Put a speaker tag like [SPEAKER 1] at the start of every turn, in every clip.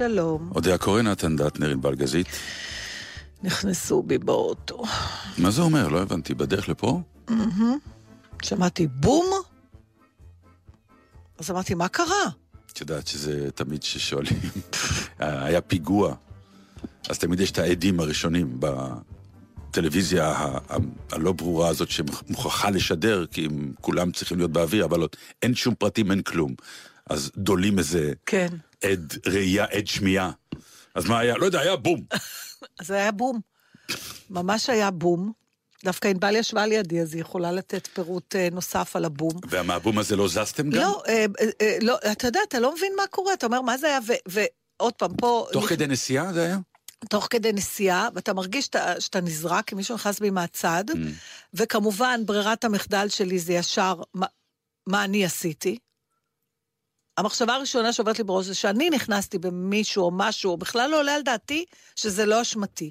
[SPEAKER 1] שלום,
[SPEAKER 2] אודיה קורן, נתן דטנר, ענבל גזית.
[SPEAKER 1] נכנסו בי באוטו.
[SPEAKER 2] מה זה אומר? לא הבנתי. בדרך לפה?
[SPEAKER 1] שמעתי בום, אז אמרתי, מה קרה?
[SPEAKER 2] את יודעת שזה תמיד ששואלים. היה פיגוע, אז תמיד יש את העדים הראשונים בטלוויזיה ה- ה- הלא ברורה הזאת שמוכרחה לשדר, כי הם כולם צריכים להיות באוויר, אבל עוד אין שום פרטים, אין כלום. אז דולים איזה
[SPEAKER 1] כן.
[SPEAKER 2] עד ראייה, עד שמיעה. אז מה היה? לא יודע, היה בום.
[SPEAKER 1] זה היה בום. ממש היה בום. דווקא ענבל ישבה לידי, אז היא יכולה לתת פירוט אה, נוסף על הבום.
[SPEAKER 2] והמהבום הזה לא זזתם גם?
[SPEAKER 1] לא, אה, אה, אה, לא, אתה יודע, אתה לא מבין מה קורה, אתה אומר, מה זה היה, ו- ועוד פעם, פה...
[SPEAKER 2] תוך כדי נסיעה זה היה?
[SPEAKER 1] תוך כדי נסיעה, ואתה מרגיש שאתה, שאתה נזרק, כי מישהו נכנס בי מהצד,
[SPEAKER 2] Mm.
[SPEAKER 1] וכמובן, ברירת המחדל שלי זה ישר, מה, מה אני עשיתי. המחשבה הראשונה שעוברת לי בראש זה שאני נכנסתי במישהו או משהו, בכלל לא עולה על דעתי שזה לא אשמתי.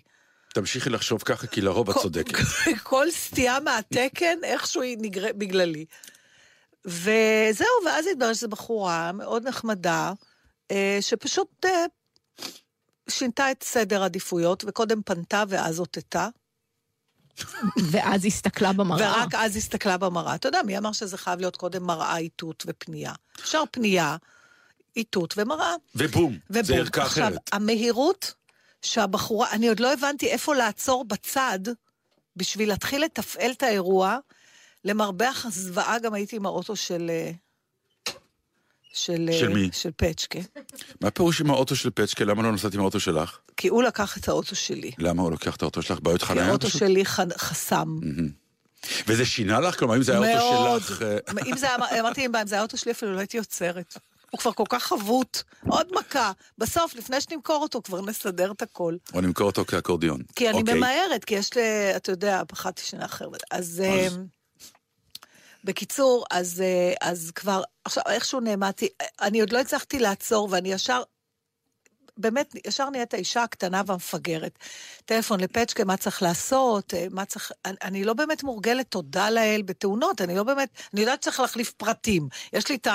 [SPEAKER 2] תמשיכי לחשוב ככה, כי לרוב את צודקת.
[SPEAKER 1] כל סטייה מהתקן, איכשהו היא נגרמת בגללי. וזהו, ואז התברר שזו בחורה מאוד נחמדה, אה, שפשוט אה, שינתה את סדר העדיפויות, וקודם פנתה ואז אותתה,
[SPEAKER 3] ואז הסתכלה במראה.
[SPEAKER 1] ורק אז הסתכלה במראה. אתה יודע, מי אמר שזה חייב להיות קודם מראה, איתות ופנייה? אפשר פנייה, איתות ומראה.
[SPEAKER 2] ובום, זה
[SPEAKER 1] ובום.
[SPEAKER 2] ערכה
[SPEAKER 1] עכשיו,
[SPEAKER 2] אחרת.
[SPEAKER 1] המהירות שהבחורה, אני עוד לא הבנתי איפה לעצור בצד בשביל להתחיל לתפעל את האירוע. למרבה הזוועה גם הייתי עם האוטו של... של,
[SPEAKER 2] של
[SPEAKER 1] אה,
[SPEAKER 2] מי?
[SPEAKER 1] של פצ'קה.
[SPEAKER 2] מה פירוש עם האוטו של פצ'קה? למה לא נסעת עם האוטו שלך?
[SPEAKER 1] כי הוא לקח את האוטו שלי.
[SPEAKER 2] למה הוא לוקח את האוטו שלך? בעיות
[SPEAKER 1] כי
[SPEAKER 2] חניה?
[SPEAKER 1] האוטו
[SPEAKER 2] פשוט?
[SPEAKER 1] שלי ח- חסם.
[SPEAKER 2] וזה שינה לך? כלומר, אם זה היה
[SPEAKER 1] מאוד.
[SPEAKER 2] אוטו שלך... אה,
[SPEAKER 1] אם זה היה, אמרתי, אם זה היה האוטו שלי, אפילו לא הייתי עוצרת. הוא כבר כל כך חבוט. עוד מכה. בסוף, לפני שנמכור אותו, כבר נסדר את הכל.
[SPEAKER 2] או נמכור אותו כאקורדיון.
[SPEAKER 1] כי אני
[SPEAKER 2] אוקיי.
[SPEAKER 1] ממהרת, כי יש לי, אתה יודע, פחדתי שנה אחרת. אז... בקיצור, אז, אה, אז כבר, עכשיו, איכשהו נעמדתי, אני עוד לא הצלחתי לעצור, ואני ישר, באמת, ישר נהיית האישה הקטנה והמפגרת. טלפון לפצ'קה, מה צריך לעשות, אה, מה צריך... אני, אני לא באמת מורגלת, תודה לאל, בתאונות, אני לא באמת... אני יודעת שצריך להחליף פרטים. יש לי את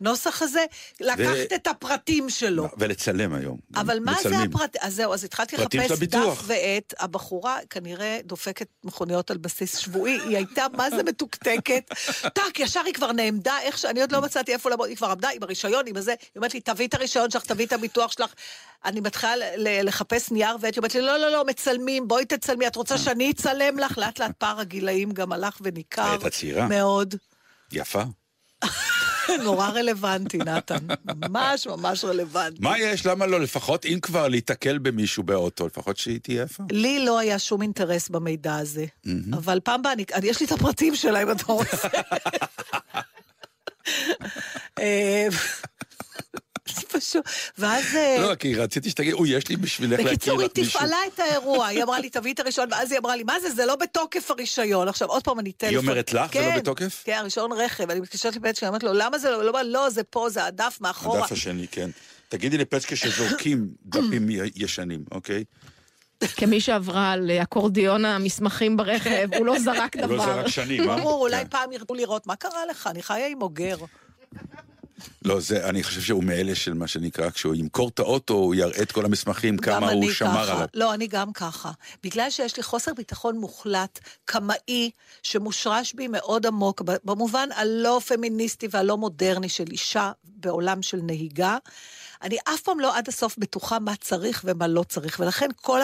[SPEAKER 1] הנוסח הזה, לקחת את הפרטים שלו.
[SPEAKER 2] ולצלם היום.
[SPEAKER 1] אבל מה זה
[SPEAKER 2] מצלמים.
[SPEAKER 1] הפרט... אז זהו, אז התחלתי לחפש. דף ועט. הבחורה כנראה דופקת מכוניות על בסיס שבועי, היא הייתה מה זה מתוקתקת. טאק, ישר היא כבר נעמדה, איך ש... אני עוד לא מצאתי איפה לעמוד, היא כבר עמדה עם הרישיון, עם הזה, היא אומרת לי, תביאי את הרישיון שלך, תביאי את הביטוח שלך. אני מתחילה לחפש נייר ועט, היא אומרת לי, לא, לא, לא, מצלמים, בואי תצלמי, את רוצה שאני אצלם לך? לאט לאט פער הגילאים גם הלך וניכר. מאוד.
[SPEAKER 2] יפה.
[SPEAKER 1] נורא רלוונטי, נתן. ממש ממש רלוונטי.
[SPEAKER 2] מה יש? למה לא? לפחות אם כבר להיתקל במישהו באוטו, לפחות שהיא תהיה יפה.
[SPEAKER 1] לי לא היה שום אינטרס במידע הזה, אבל פעם באה, אני- אני- יש לי את הפרטים שלה, אם אתה רוצה. פשוט, ואז... אה,
[SPEAKER 2] לא, כי רציתי שתגיד, אוי, יש לי בשבילך להכיר
[SPEAKER 1] בקיצור, היא
[SPEAKER 2] מישהו.
[SPEAKER 1] תפעלה את האירוע, היא אמרה לי, תביאי את הרישיון, ואז היא אמרה לי, מה זה, זה לא בתוקף הרישיון. עכשיו, עוד פעם, אני טלפון.
[SPEAKER 2] אומרת לך, זה לא
[SPEAKER 1] כן,
[SPEAKER 2] בתוקף?
[SPEAKER 1] כן, הרישיון רכב, אני מתקשרת לבית שלי, אומרת לו, למה זה לא, לא, לא, זה פה, זה הדף מאחורה.
[SPEAKER 2] הדף השני, כן. תגידי לפצקה שזורקים דפים ישנים, אוקיי?
[SPEAKER 3] כמי שעברה על אקורדיון המסמכים ברכב, הוא לא זרק
[SPEAKER 2] הוא לא
[SPEAKER 3] דבר.
[SPEAKER 2] זרק שנים, אה?
[SPEAKER 1] ברור, אולי
[SPEAKER 2] כן.
[SPEAKER 1] פעם ירצו לראות, מה קרה לך? אני חיה עם אוגר.
[SPEAKER 2] לא, זה, אני חושב שהוא מאלה של מה שנקרא, כשהוא ימכור את האוטו, הוא יראה את כל המסמכים, כמה הוא
[SPEAKER 1] אני
[SPEAKER 2] שמר
[SPEAKER 1] ככה.
[SPEAKER 2] עליו.
[SPEAKER 1] לא, אני גם ככה. בגלל שיש לי חוסר ביטחון מוחלט, קמאי, שמושרש בי מאוד עמוק, במובן הלא פמיניסטי והלא מודרני של אישה בעולם של נהיגה. אני אף פעם לא עד הסוף בטוחה מה צריך ומה לא צריך, ולכן כל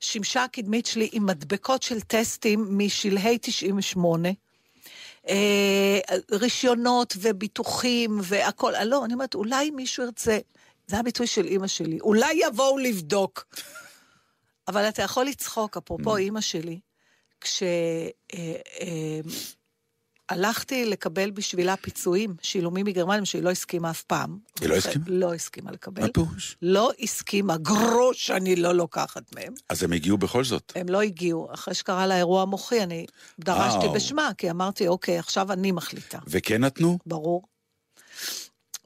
[SPEAKER 1] השמשה הקדמית שלי עם מדבקות של טסטים משלהי 98, אה, רישיונות וביטוחים והכול. אה, לא, אני אומרת, אולי מישהו ירצה, זה הביטוי של אימא שלי, אולי יבואו לבדוק. אבל אתה יכול לצחוק, אפרופו אימא שלי, כשהלכתי לקבל בשבילה פיצויים, שילומים מגרמניה, שהיא לא הסכימה אף פעם.
[SPEAKER 2] היא לא הסכימה?
[SPEAKER 1] לא הסכימה לקבל.
[SPEAKER 2] מה פירוש?
[SPEAKER 1] לא הסכימה, גרוש אני לא לוקחת מהם.
[SPEAKER 2] אז הם הגיעו בכל זאת.
[SPEAKER 1] הם לא הגיעו. אחרי שקרה לה אירוע מוחי, אני דרשתי
[SPEAKER 2] אה.
[SPEAKER 1] בשמה, כי אמרתי, אוקיי, עכשיו אני מחליטה.
[SPEAKER 2] וכן נתנו?
[SPEAKER 1] ברור.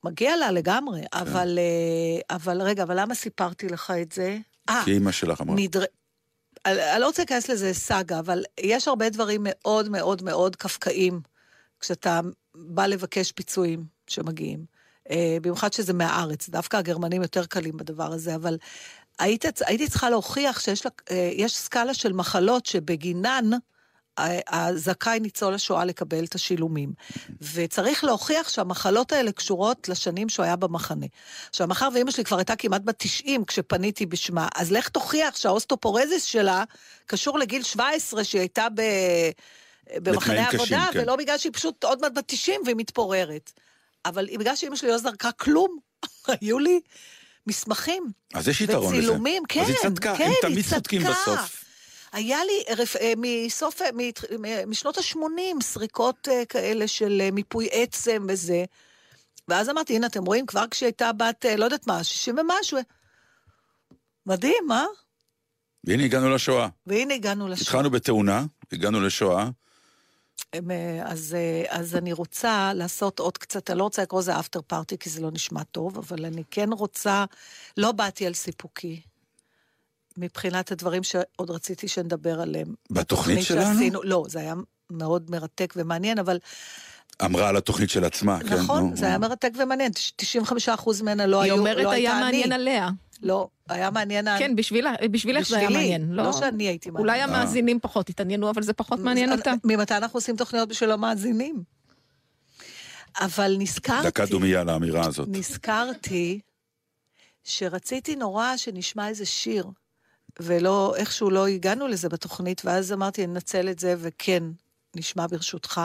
[SPEAKER 1] מגיע לה לגמרי, אבל, אה, אבל רגע, אבל למה סיפרתי לך את זה? אה,
[SPEAKER 2] כי אימא שלך אמרה.
[SPEAKER 1] נדר... אני לא רוצה להיכנס לזה סאגה, אבל יש הרבה דברים מאוד מאוד מאוד קפקאים כשאתה בא לבקש פיצויים שמגיעים. אה, במיוחד שזה מהארץ, דווקא הגרמנים יותר קלים בדבר הזה, אבל היית, הייתי צריכה להוכיח שיש לה, אה, יש סקאלה של מחלות שבגינן ה- הזכאי ניצול השואה לקבל את השילומים. וצריך להוכיח שהמחלות האלה קשורות לשנים שהוא היה במחנה. עכשיו, מאחר ואימא שלי כבר הייתה כמעט בת 90 כשפניתי בשמה, אז לך תוכיח שהאוסטאופורוזיס שלה קשור לגיל 17 שהיא הייתה ב... במחנה
[SPEAKER 2] קשים,
[SPEAKER 1] עבודה,
[SPEAKER 2] כן.
[SPEAKER 1] ולא בגלל שהיא פשוט עוד מעט בת 90 והיא מתפוררת. אבל בגלל שאימא שלי לא זרקה כלום, היו לי מסמכים.
[SPEAKER 2] אז יש יתרון לזה.
[SPEAKER 1] וצילומים, כן,
[SPEAKER 2] אז היא צדקה,
[SPEAKER 1] כן,
[SPEAKER 2] הם תמיד צודקים. בסוף.
[SPEAKER 1] היה לי רפ... אה, מסוף, אה, משנות ה-80 סריקות אה, כאלה של מיפוי עצם וזה. ואז אמרתי, הנה, אתם רואים, כבר כשהיא הייתה בת, לא יודעת מה, 60 ומשהו. מדהים, אה?
[SPEAKER 2] והנה הגענו לשואה.
[SPEAKER 1] והנה הגענו לשואה.
[SPEAKER 2] התחלנו בתאונה, הגענו לשואה.
[SPEAKER 1] אה, אז, אה, אז אני רוצה לעשות עוד קצת, אני לא רוצה לקרוא לזה אפטר פארטי, כי זה לא נשמע טוב, אבל אני כן רוצה, לא באתי על סיפוקי, מבחינת הדברים שעוד רציתי שנדבר עליהם.
[SPEAKER 2] בתוכנית שלנו?
[SPEAKER 1] שעשינו, לא, זה היה מאוד מרתק ומעניין, אבל
[SPEAKER 2] אמרה על התוכנית של עצמה, כן?
[SPEAKER 1] נכון,
[SPEAKER 2] נו,
[SPEAKER 1] זה היה. מרתק ומעניין, 95% ממנה לא
[SPEAKER 3] היא
[SPEAKER 1] היו,
[SPEAKER 3] אומרת,
[SPEAKER 1] לא
[SPEAKER 3] היה
[SPEAKER 1] הייתה אני.
[SPEAKER 3] מעניין עליה.
[SPEAKER 1] לא, היה מעניין...
[SPEAKER 3] כן, בשבילך זה היה מעניין.
[SPEAKER 1] לא שאני הייתי מעניין.
[SPEAKER 3] אולי המאזינים פחות התעניינו, אבל זה פחות מעניין אותה.
[SPEAKER 1] ממתי אנחנו עושים תוכניות בשביל המאזינים? אבל נזכרתי...
[SPEAKER 2] דקה דומייה לאמירה הזאת.
[SPEAKER 1] נזכרתי שרציתי נורא שנשמע איזה שיר, ולא, איכשהו לא הגענו לזה בתוכנית, ואז אמרתי, ננצל את זה, וכן, נשמע ברשותך.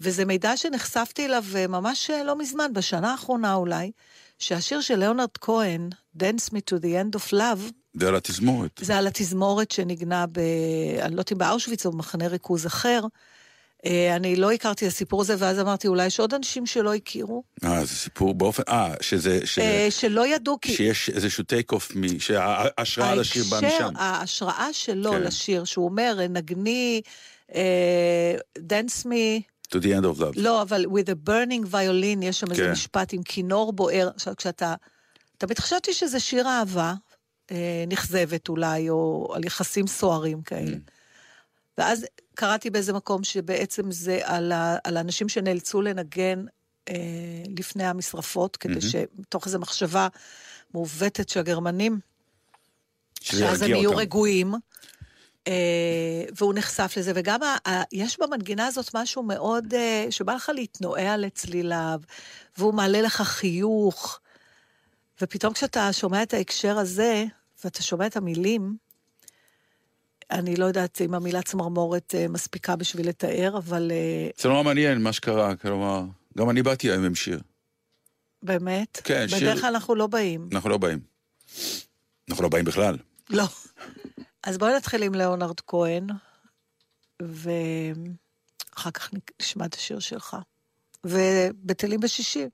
[SPEAKER 1] וזה מידע שנחשפתי אליו אה, ממש אה, לא מזמן, בשנה האחרונה אולי, שהשיר של ליאונרד כהן, Dance Me to the End of Love,
[SPEAKER 2] זה על התזמורת.
[SPEAKER 1] זה על התזמורת שניגנה ב... אני לא יודעת אם באושוויץ או במחנה ריכוז אחר. אה, אני לא הכרתי את הסיפור הזה, ואז אמרתי, אולי יש עוד אנשים שלא הכירו,
[SPEAKER 2] אה, זה סיפור באופן... אה, שזה... ש-
[SPEAKER 1] שלא ידעו, כי...
[SPEAKER 2] שיש איזשהו טייק אוף, שההשראה לשיר
[SPEAKER 1] ההקשר,
[SPEAKER 2] משם.
[SPEAKER 1] ההשראה שלו
[SPEAKER 2] כן.
[SPEAKER 1] לשיר, שהוא אומר, נגני, dance me,
[SPEAKER 2] To the end of love.
[SPEAKER 1] לא, אבל with a burning violin, יש שם איזה
[SPEAKER 2] כן.
[SPEAKER 1] משפט עם כינור בוער. עכשיו, כשאתה... תמיד חשבתי שזה שיר אהבה, אה, נכזבת אולי, או על יחסים סוערים כאלה.
[SPEAKER 2] Mm.
[SPEAKER 1] ואז קראתי באיזה מקום שבעצם זה על, ה, על האנשים שנאלצו לנגן אה, לפני המשרפות, כדי
[SPEAKER 2] מהמם.
[SPEAKER 1] שמתוך איזו מחשבה מעוותת שהגרמנים
[SPEAKER 2] שזה
[SPEAKER 1] שאז הם יהיו
[SPEAKER 2] אותם.
[SPEAKER 1] רגועים. אה, והוא נחשף לזה, וגם ה, ה, יש במנגינה הזאת משהו מאוד, אה, שבא לך להתנועע לצליליו, והוא מעלה לך חיוך, ופתאום כשאתה שומע את ההקשר הזה, ואתה שומע את המילים, אני לא יודעת אם המילה צמרמורת אה, מספיקה בשביל לתאר, אבל
[SPEAKER 2] זה נורא מעניין מה שקרה, כלומר, גם אני באתי היום עם שיר.
[SPEAKER 1] באמת,
[SPEAKER 2] כן, שיר-
[SPEAKER 1] בדרך כלל אנחנו לא באים.
[SPEAKER 2] אנחנו לא באים. אנחנו לא באים בכלל.
[SPEAKER 1] לא. אז בואי נתחיל עם ליאונרד כהן, ואחר כך נשמע את השיר שלך. ובטלים בשישי,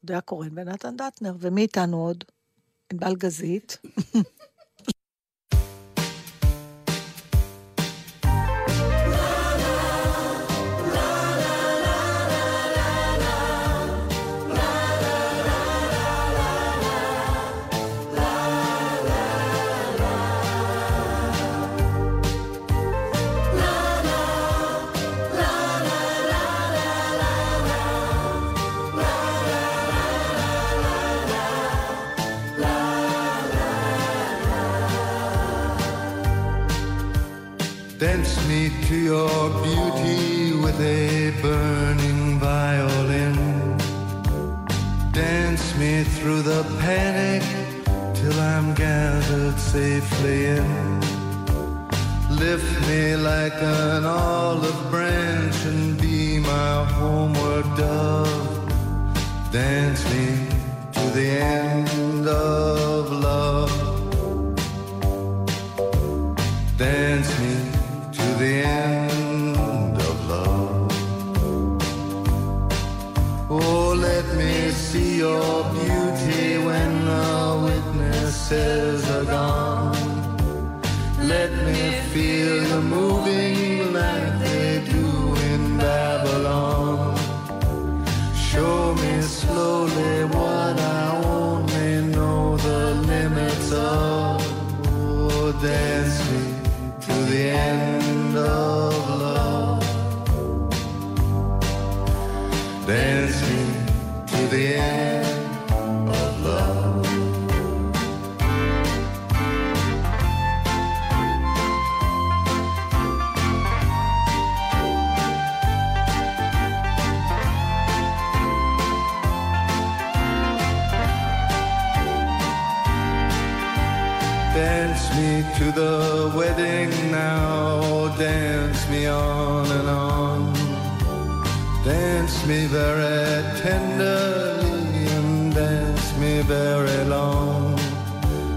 [SPEAKER 1] הודיה קורן ונתן דטנר, ומי איתנו עוד? ענבל גזית.
[SPEAKER 4] Safely in. Lift me like an olive branch and be my homeward dove. Dance me to the end me very tenderly and dance me very long.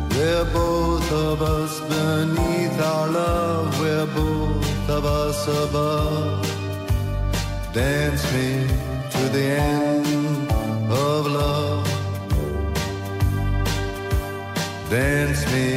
[SPEAKER 4] We're both of us beneath our love, we're both of us above. Dance me to the end of love. Dance me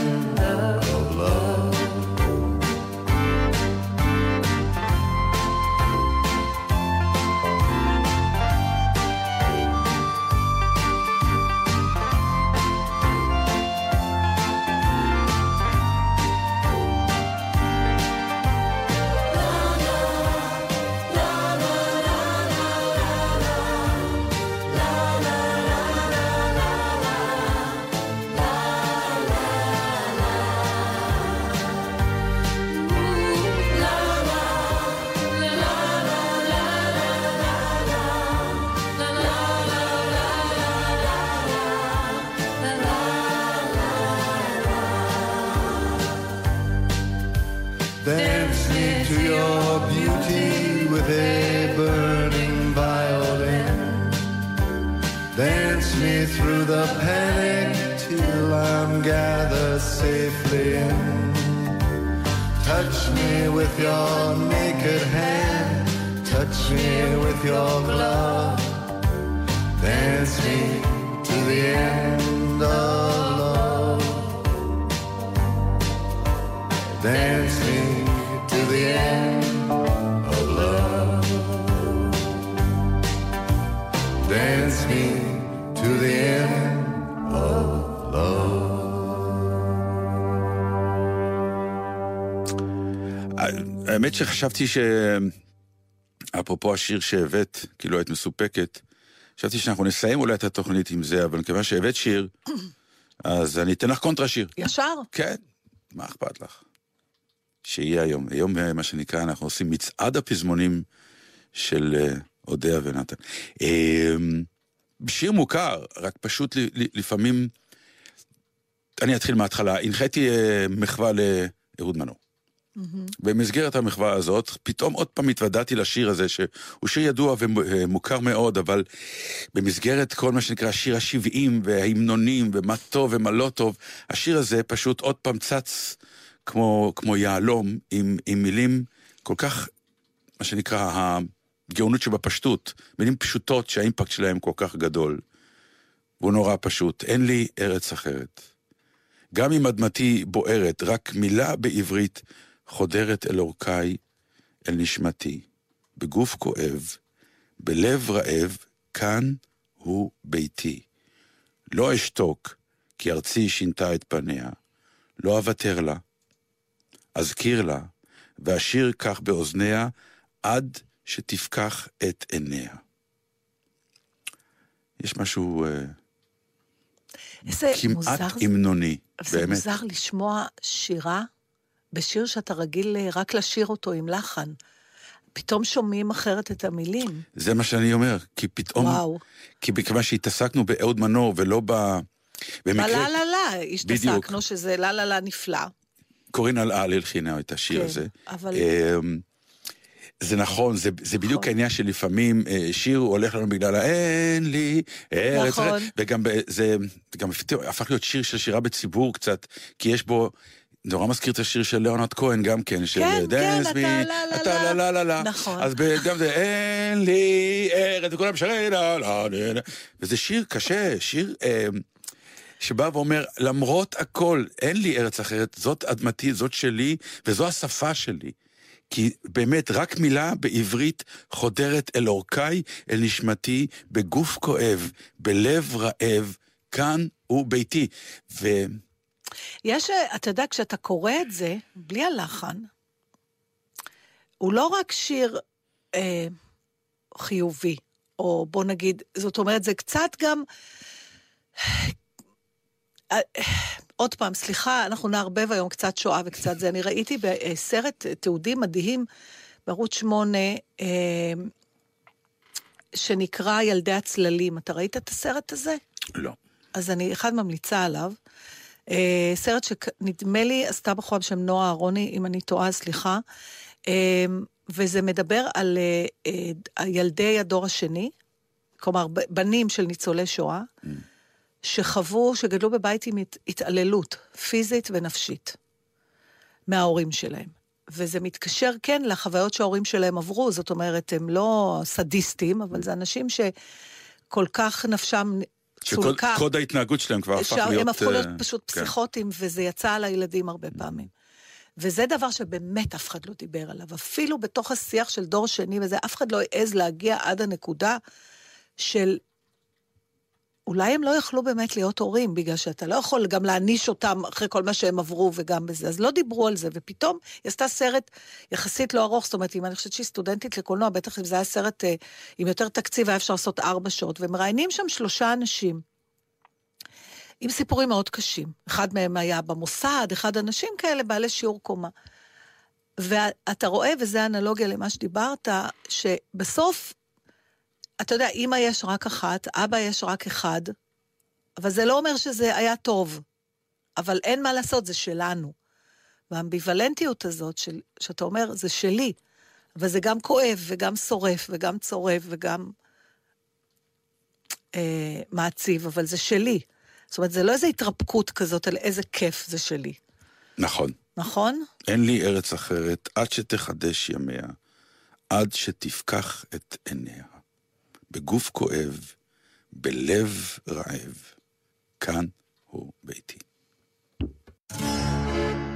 [SPEAKER 4] your naked hand, touch me with your glove. Dance me to the end of love. Dance me to the end of love. Dance me to the end of love.
[SPEAKER 2] האמת שחשבתי ש... אפרופו השיר שהבאת, כאילו היית מסופקת, חשבתי שאנחנו נסיים אולי את התוכנית עם זה, אבל מכיוון שהבאת שיר, אז אני אתן לך קונטרה שיר.
[SPEAKER 1] ישר?
[SPEAKER 2] כן, מה אכפת לך? שיהיה היום. היום, אה, מה שנקרא, אנחנו עושים מצעד הפזמונים של אה, אודיה ונתן. אה, שיר מוכר, רק פשוט לפעמים... אני אתחיל מההתחלה. הנחיתי אה, מחווה לאהוד מנור. במסגרת המחווה הזאת, פתאום עוד פעם התוודעתי לשיר הזה, שהוא שיר ידוע ומוכר מאוד, אבל במסגרת כל מה שנקרא שיר השבעים וההמנונים ומה טוב ומה לא טוב, השיר הזה פשוט עוד פעם צץ כמו, כמו יהלום, עם, עם מילים כל כך, מה שנקרא, הגאונות שבפשטות, מילים פשוטות שהאימפקט שלהם כל כך גדול. והוא נורא פשוט, אין לי ארץ אחרת. גם אם אדמתי בוערת, רק מילה בעברית חודרת אל אורכי, אל נשמתי, בגוף כואב, בלב רעב, כאן הוא ביתי. לא אשתוק, כי ארצי שינתה את פניה. לא אוותר לה. אזכיר לה, ואשיר כך באוזניה, עד שתפקח את עיניה. יש משהו אה, כמעט
[SPEAKER 1] זה.
[SPEAKER 2] המנוני,
[SPEAKER 1] זה
[SPEAKER 2] באמת.
[SPEAKER 1] מוזר לשמוע שירה בשיר שאתה רגיל אה, רק לשיר אותו עם לחן. פתאום שומעים אחרת את המילים.
[SPEAKER 2] זה מה שאני אומר, כי פתאום...
[SPEAKER 1] וואו.
[SPEAKER 2] כי מכיוון שהתעסקנו באהוד מנור ולא ב... במקרה,
[SPEAKER 1] בלה לה לה
[SPEAKER 2] בדיוק.
[SPEAKER 1] השתעסקנו, שזה לה לה לה נפלא.
[SPEAKER 2] קורין אלעל הלחינה את השיר
[SPEAKER 1] כן,
[SPEAKER 2] הזה.
[SPEAKER 1] אבל-
[SPEAKER 2] אמ, זה נכון, זה, זה בדיוק העניין שלפעמים אה, שיר הולך לנו בגלל האין לי ארץ,
[SPEAKER 1] נכון.
[SPEAKER 2] אחרת", וגם זה גם הפך להיות שיר של שירה בציבור קצת, כי יש בו, נורא מזכיר את השיר של ליאונרד כהן גם כן, של
[SPEAKER 1] כן,
[SPEAKER 2] dance
[SPEAKER 1] כן,
[SPEAKER 2] me,
[SPEAKER 1] אתה לה, לה,
[SPEAKER 2] אתה
[SPEAKER 1] לה.
[SPEAKER 2] לה לה לה,
[SPEAKER 1] נכון.
[SPEAKER 2] אז גם זה אין לי ארץ, וכולם שרים לה לה לה לה, וזה שיר קשה, שיר... אמ, שבא ואומר, למרות הכל, אין לי ארץ אחרת, זאת אדמתי, זאת שלי, וזו השפה שלי. כי באמת, רק מילה בעברית חודרת אל אורכי, אל נשמתי, בגוף כואב, בלב רעב, כאן הוא ביתי. ו...
[SPEAKER 1] יש, אתה יודע, כשאתה קורא את זה, בלי הלחן, הוא לא רק שיר אה, חיובי, או בוא נגיד, זאת אומרת, זה קצת גם... אה, עוד פעם, סליחה, אנחנו נערבב היום קצת שואה וקצת זה. אני ראיתי בסרט תיעודי מדהים בערוץ 8, אה, שנקרא ילדי הצללים. אתה ראית את הסרט הזה?
[SPEAKER 2] לא.
[SPEAKER 1] אז אני אחד ממליצה עליו. אה, סרט שנדמה לי עשתה בחורה בשם נועה אהרוני, אם אני טועה, סליחה. אה, וזה מדבר על אה, אה, ילדי הדור השני, כלומר, בנים של ניצולי שואה, שחוו, שגדלו בבית עם הת- התעללות פיזית ונפשית מההורים שלהם. וזה מתקשר, כן, לחוויות שההורים שלהם עברו, זאת אומרת, הם לא סדיסטים, אבל זה אנשים שכל כך נפשם
[SPEAKER 2] שקוד ההתנהגות שלהם כבר הפך להיות...
[SPEAKER 1] הם הפכו להיות
[SPEAKER 2] אה,
[SPEAKER 1] פשוט
[SPEAKER 2] כן.
[SPEAKER 1] פסיכוטיים, וזה יצא על הילדים הרבה פעמים. וזה דבר שבאמת אף אחד לא דיבר עליו. אפילו בתוך השיח של דור שני וזה, אף אחד לא העז להגיע עד הנקודה של... אולי הם לא יכלו באמת להיות הורים, בגלל שאתה לא יכול גם להעניש אותם אחרי כל מה שהם עברו וגם בזה. אז לא דיברו על זה, ופתאום היא עשתה סרט יחסית לא ארוך, זאת אומרת, אם אני חושבת שהיא סטודנטית לקולנוע, בטח אם זה היה סרט אה, עם יותר תקציב, היה אפשר לעשות ארבע שעות, ומראיינים שם שלושה אנשים. עם סיפורים מאוד קשים. אחד מהם היה במוסד, אחד אנשים כאלה בעלי שיעור קומה. ואתה רואה, וזו אנלוגיה למה שדיברת, שבסוף, אתה יודע, אימא יש רק אחת, אבא יש רק אחד, אבל זה לא אומר שזה היה טוב. אבל אין מה לעשות, זה שלנו. והאמביוולנטיות הזאת, של, שאתה אומר, זה שלי, אבל זה גם כואב, וגם שורף, וגם צורף, וגם אה, מעציב, אבל זה שלי. זאת אומרת, זה לא איזו התרפקות כזאת על איזה כיף זה שלי,
[SPEAKER 2] נכון.
[SPEAKER 1] נכון?
[SPEAKER 2] אין לי ארץ אחרת עד שתחדש ימיה, עד שתפקח את עיניה. בגוף כואב, בלב רעב, כאן הוא ביתי.
[SPEAKER 5] אין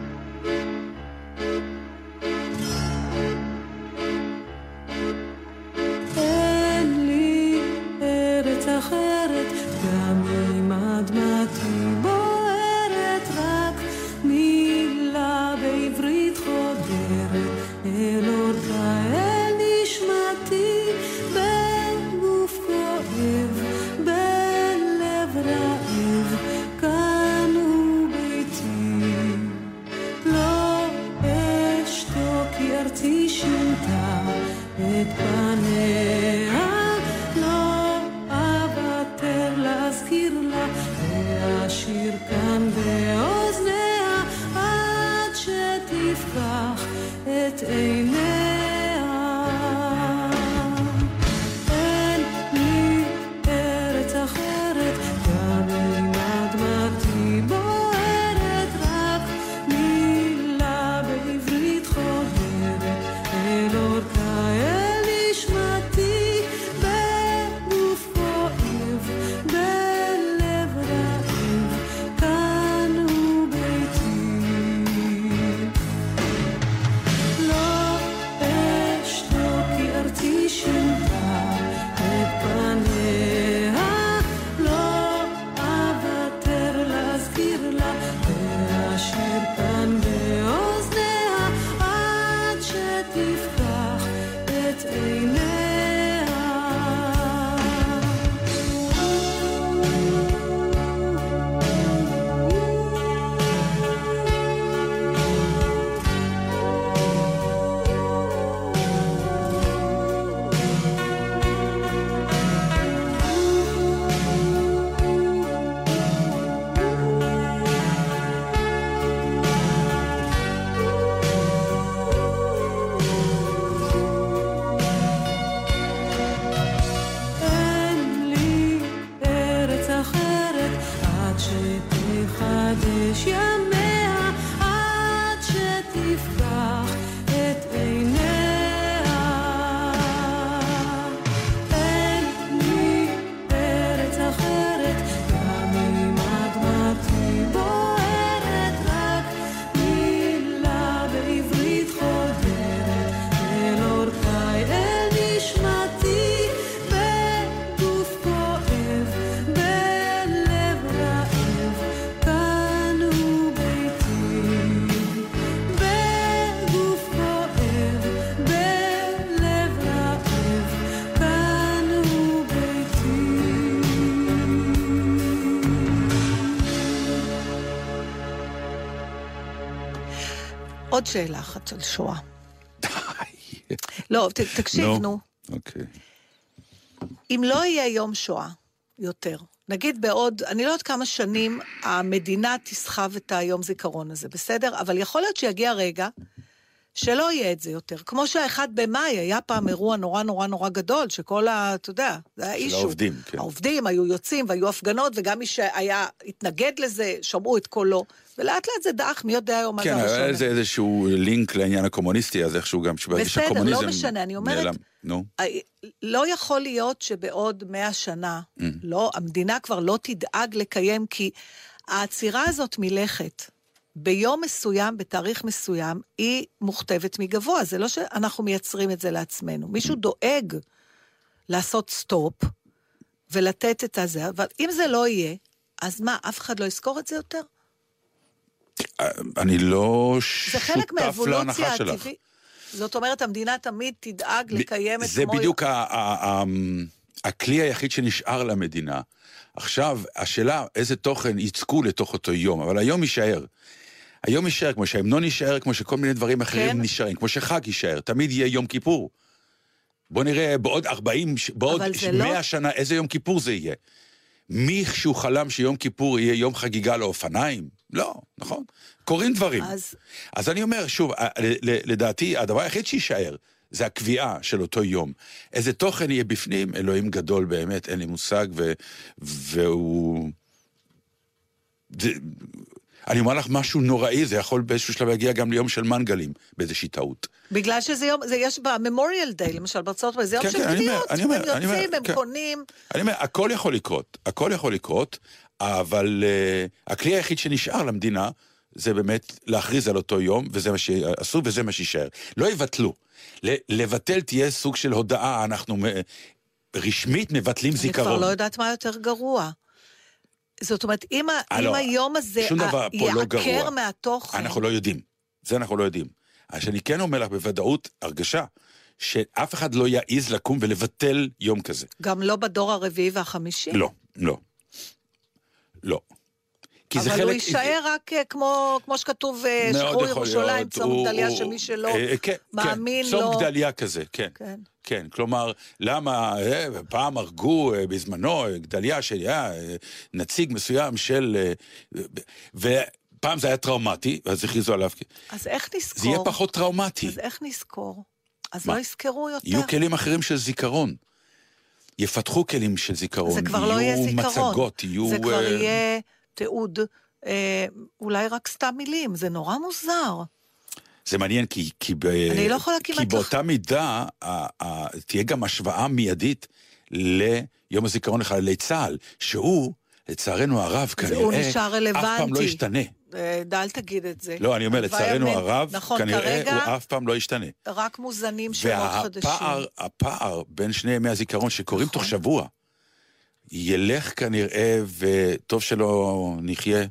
[SPEAKER 5] יחדש ימיה
[SPEAKER 1] עוד שאלה אחת של שואה.
[SPEAKER 2] די.
[SPEAKER 1] לא, ת, תקשיב,
[SPEAKER 2] נו. אוקיי.
[SPEAKER 1] אם לא יהיה יום שואה יותר, נגיד בעוד, אני לא יודעת כמה שנים המדינה תסחב את היום זיכרון הזה, בסדר? אבל יכול להיות שיגיע רגע שלא יהיה את זה יותר. כמו שהאחד במאי היה פעם אירוע נורא נורא נורא גדול, שכל ה... אתה יודע, זה היה אישו.
[SPEAKER 2] העובדים, כן.
[SPEAKER 1] העובדים היו יוצאים והיו הפגנות, וגם מי שהיה, התנגד לזה, שמעו את קולו, ולאט לאט זה דעך, מי יודע היום מה זה
[SPEAKER 2] כן,
[SPEAKER 1] הראשון.
[SPEAKER 2] היה לזה איזשהו לינק לעניין הקומוניסטי, אז איכשהו גם שברגע
[SPEAKER 1] בסדר, לא משנה, אני אומרת-
[SPEAKER 2] נעלם. נו.
[SPEAKER 1] לא יכול להיות שבעוד מאה שנה,
[SPEAKER 2] Mm.
[SPEAKER 1] לא, המדינה כבר לא תדאג לקיים, כי העצירה הזאת מלכת ביום מסוים, בתאריך מסוים, היא מוכתבת מגבוה. זה לא שאנחנו מייצרים את זה לעצמנו. מישהו דואג לעשות סטופ ולתת את הזה, אבל אם זה לא יהיה, אז מה, אף אחד לא יזכור את זה יותר?
[SPEAKER 2] אני לא
[SPEAKER 1] זה חלק
[SPEAKER 2] שותף
[SPEAKER 1] מהאבולוציה
[SPEAKER 2] להנחה שלך.
[SPEAKER 1] הטבעית. זאת אומרת, המדינה תמיד תדאג לקיים את
[SPEAKER 2] זה. בדיוק ה- ה- ה- הכלי היחיד שנשאר למדינה. עכשיו, השאלה איזה תוכן יצקו לתוך אותו יום, אבל היום יישאר. היום יישאר, כמו שההמנון יישאר, כמו שכל מיני דברים אחרים
[SPEAKER 1] כן.
[SPEAKER 2] נשארים, כמו שחג יישאר, תמיד יהיה יום כיפור. בוא נראה בעוד 40, ש- בעוד
[SPEAKER 1] אבל זה
[SPEAKER 2] 100
[SPEAKER 1] לא-
[SPEAKER 2] שנה, איזה יום כיפור זה יהיה. מישהו חלם שיום כיפור יהיה יום חגיגה לאופניים? לא, נכון? קורים דברים.
[SPEAKER 1] אז
[SPEAKER 2] אז אני אומר, שוב, לדעתי, הדבר היחיד שיישאר, זה הקביעה של אותו יום. איזה תוכן יהיה בפנים, אלוהים גדול באמת, אין לי מושג, ו, והוא... זה, אני אומר לך משהו נוראי, זה יכול באיזשהו שלב להגיע גם ליום של מנגלים, באיזושהי טעות.
[SPEAKER 1] בגלל שזה יום, זה יש בממוריאל דיי, למשל בארצות הברית, זה יום
[SPEAKER 2] כן,
[SPEAKER 1] של
[SPEAKER 2] כן, אני
[SPEAKER 1] קניות,
[SPEAKER 2] אני אומר,
[SPEAKER 1] הם
[SPEAKER 2] אני
[SPEAKER 1] יוצאים, הם
[SPEAKER 2] כן.
[SPEAKER 1] קונים.
[SPEAKER 2] אני אומר, הכל יכול לקרות, הכל יכול לקרות, אבל uh, הכלי היחיד שנשאר למדינה, זה באמת להכריז על אותו יום, וזה מה שעשו וזה מה שיישאר. לא יבטלו. לבטל תהיה סוג של הודעה, אנחנו מ- רשמית מבטלים
[SPEAKER 1] אני
[SPEAKER 2] זיכרון.
[SPEAKER 1] כבר לא יודעת מה יותר גרוע. זאת אומרת, אם, ה-
[SPEAKER 2] אה,
[SPEAKER 1] אם
[SPEAKER 2] לא,
[SPEAKER 1] היום הזה
[SPEAKER 2] שום דבר פה לא גרוע.
[SPEAKER 1] מהתוכן,
[SPEAKER 2] אנחנו לא יודעים. זה אנחנו לא יודעים. אז שאני כן אומר לך בוודאות, הרגשה, שאף אחד לא יעז לקום ולבטל יום כזה.
[SPEAKER 1] גם לא בדור הרביעי והחמישי.
[SPEAKER 2] לא, לא. לא. כי זה
[SPEAKER 1] אבל
[SPEAKER 2] חלק...
[SPEAKER 1] הוא יישאר רק אה, כמו, כמו שכתוב, אה, שחרור ירושלים. צום גדליה, שמי שלא
[SPEAKER 2] אה, כן,
[SPEAKER 1] מאמין
[SPEAKER 2] כן.
[SPEAKER 1] לו...
[SPEAKER 2] צום גדליה כזה, כן.
[SPEAKER 1] כן.
[SPEAKER 2] כלומר, למה, אה, פעם הרגו אה, בזמנו, אה, גדליה שהיה אה, נציג מסוים של... אה, ופעם זה היה טראומטי, ואז הכריזו עליו,
[SPEAKER 1] אז איך נזכור?
[SPEAKER 2] זה יהיה פחות טראומטי.
[SPEAKER 1] אז איך נזכור? אז
[SPEAKER 2] מה?
[SPEAKER 1] לא יזכרו יותר.
[SPEAKER 2] יהיו כלים אחרים של זיכרון. יפתחו כלים של זיכרון.
[SPEAKER 1] זה כבר לא יהיה זיכרון.
[SPEAKER 2] יהיו מצגות, יהיו...
[SPEAKER 1] זה כבר
[SPEAKER 2] אה,
[SPEAKER 1] יהיה תיעוד, אה, אולי רק סתם מילים, זה נורא מוזר.
[SPEAKER 2] זה מעניין, כי, כי, ב,
[SPEAKER 1] לא
[SPEAKER 2] כי
[SPEAKER 1] לח-
[SPEAKER 2] באותה מידה ה, ה, תהיה גם השוואה מיידית ליום הזיכרון לחללי צה"ל, שהוא, לצערנו הרב, כנראה, אף פעם לא. ישתנה.
[SPEAKER 1] אה, אל תגיד את זה.
[SPEAKER 2] לא, אני אומר, לצערנו. הרב,
[SPEAKER 1] נכון,
[SPEAKER 2] כנראה
[SPEAKER 1] כרגע
[SPEAKER 2] הוא אף פעם לא ישתנה.
[SPEAKER 1] רק מוזנים שמות חדשים.
[SPEAKER 2] והפער, הפער בין שני ימי הזיכרון שקורים
[SPEAKER 1] נכון.
[SPEAKER 2] תוך שבוע, ילך כנראה, וטוב שלא נחיה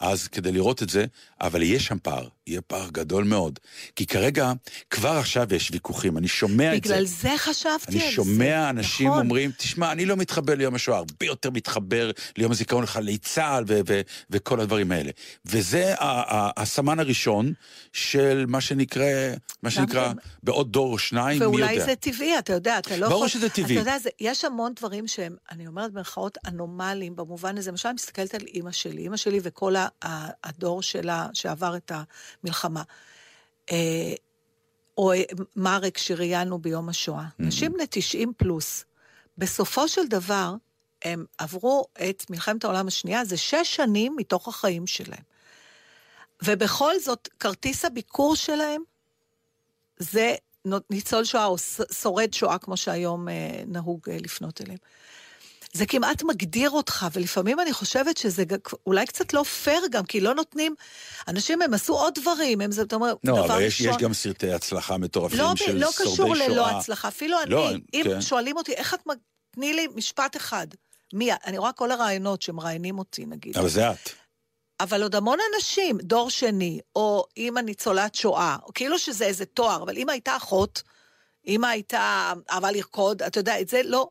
[SPEAKER 2] אז כדי לראות את זה, אבל יהיה שם פער, יהיה פער גדול מאוד. כי כרגע, כבר עכשיו יש ויכוחים, אני שומע את זה.
[SPEAKER 1] בגלל זה חשבתי על זה.
[SPEAKER 2] אני שומע אנשים
[SPEAKER 1] נכון.
[SPEAKER 2] אומרים, תשמע, אני לא מתחבר ליום השואה, הרבה יותר מתחבר ליום הזיכרון לחללי צה"ל ו- ו- וכל הדברים האלה. וזה הסמן הראשון של מה שנקרא, מה שנקרא, בעוד דור או שניים, מי
[SPEAKER 1] ואולי
[SPEAKER 2] יודע.
[SPEAKER 1] זה טבעי, אתה יודע, אתה לא יכול...
[SPEAKER 2] ברור שזה טבעי.
[SPEAKER 1] אתה יודע, זה, יש המון דברים שהם, אני אומרת במרכאות, אנומליים במובן הזה. למשל, אני מסתכלת על אימא שלי, אימא שלי וכל הדור שלה שעבר את המלחמה. או אה, מרק שראיינו ביום השואה.
[SPEAKER 2] Mm-hmm.
[SPEAKER 1] נשים בני 90 פלוס. בסופו של דבר, הם עברו את מלחמת העולם השנייה, זה שש שנים מתוך החיים שלהם. ובכל זאת, כרטיס הביקור שלהם זה ניצול שואה או שורד שואה, כמו שהיום אה, נהוג אה, לפנות אליהם. זה כמעט מגדיר אותך, ולפעמים אני חושבת שזה אולי קצת לא פייר גם, כי לא נותנים... אנשים, הם עשו עוד דברים, הם זה, אתה אומר,
[SPEAKER 2] לא,
[SPEAKER 1] דבר
[SPEAKER 2] אבל יש, יש
[SPEAKER 1] ראשון...
[SPEAKER 2] גם סרטי הצלחה מטורפים
[SPEAKER 1] לא,
[SPEAKER 2] של
[SPEAKER 1] לא
[SPEAKER 2] שורדי
[SPEAKER 1] קשור
[SPEAKER 2] שואה.
[SPEAKER 1] ללא הצלחה. אפילו
[SPEAKER 2] לא,
[SPEAKER 1] אני, אם
[SPEAKER 2] כן.
[SPEAKER 1] שואלים אותי, איך את... תני לי משפט אחד. מי? אני רואה כל הרעיונות שמראיינים אותי, נגיד.
[SPEAKER 2] אבל זה את.
[SPEAKER 1] אבל עוד המון אנשים, דור שני, או אימא ניצולת שואה, או כאילו שזה איזה תואר, אבל אימא הייתה אחות, אימא הייתה אהבה לרקוד, אתה יודע, את זה לא...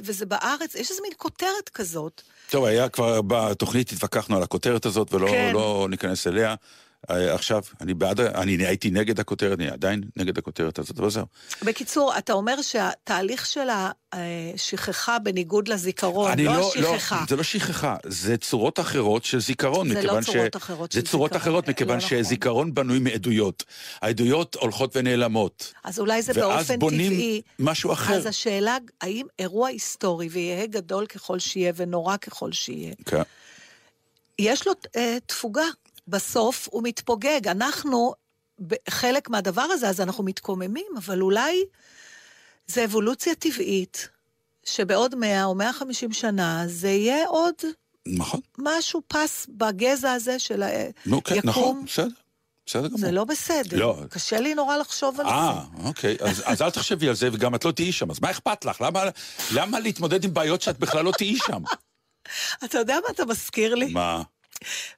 [SPEAKER 1] וזה בארץ, יש איזה מין כותרת כזאת.
[SPEAKER 2] טוב, היה כבר בתוכנית, התווכחנו על הכותרת הזאת, ולא
[SPEAKER 1] כן.
[SPEAKER 2] לא ניכנס אליה. אה, עכשיו, אני בעד, אני הייתי נגד הכותרת, אני עדיין נגד הכותרת הזאת, אבל זהו.
[SPEAKER 1] בקיצור, אתה אומר שהתהליך של השכחה בניגוד לזיכרון, לא
[SPEAKER 2] לא,
[SPEAKER 1] השכחה.
[SPEAKER 2] זה לא שכחה, זה צורות אחרות של זיכרון.
[SPEAKER 1] זה לא צורות אחרות
[SPEAKER 2] זה
[SPEAKER 1] של
[SPEAKER 2] צורות
[SPEAKER 1] זיכרון,
[SPEAKER 2] אחרות,
[SPEAKER 1] לא
[SPEAKER 2] מכיוון
[SPEAKER 1] נכון.
[SPEAKER 2] שזיכרון בנוי מעדויות. העדויות הולכות ונעלמות.
[SPEAKER 1] אז אולי זה
[SPEAKER 2] ואז
[SPEAKER 1] באופן
[SPEAKER 2] בונים
[SPEAKER 1] טבעי.
[SPEAKER 2] משהו אחר.
[SPEAKER 1] אז השאלה, האם אירוע היסטורי, ויהיה גדול ככל שיהיה ונורא ככל שיהיה,
[SPEAKER 2] כן.
[SPEAKER 1] יש לו אה, תפוגה. בסוף הוא מתפוגג. אנחנו חלק מהדבר הזה, אז אנחנו מתקוממים, אבל אולי זה אבולוציה טבעית, שבעוד 100 או 150 שנה זה יהיה עוד
[SPEAKER 2] נכון.
[SPEAKER 1] משהו פס בגזע הזה של
[SPEAKER 2] נו, כן,
[SPEAKER 1] היקום.
[SPEAKER 2] נכון, בסדר. בסדר גמור.
[SPEAKER 1] זה לא בסדר.
[SPEAKER 2] לא.
[SPEAKER 1] קשה לי נורא לחשוב על
[SPEAKER 2] אה,
[SPEAKER 1] זה.
[SPEAKER 2] אוקיי, אז, אז אל תחשבי על זה, וגם את לא תהיי שם, אז מה אכפת לך? למה, למה להתמודד עם בעיות שאת בכלל לא תהיי שם?
[SPEAKER 1] אתה יודע מה אתה מזכיר לי?
[SPEAKER 2] מה?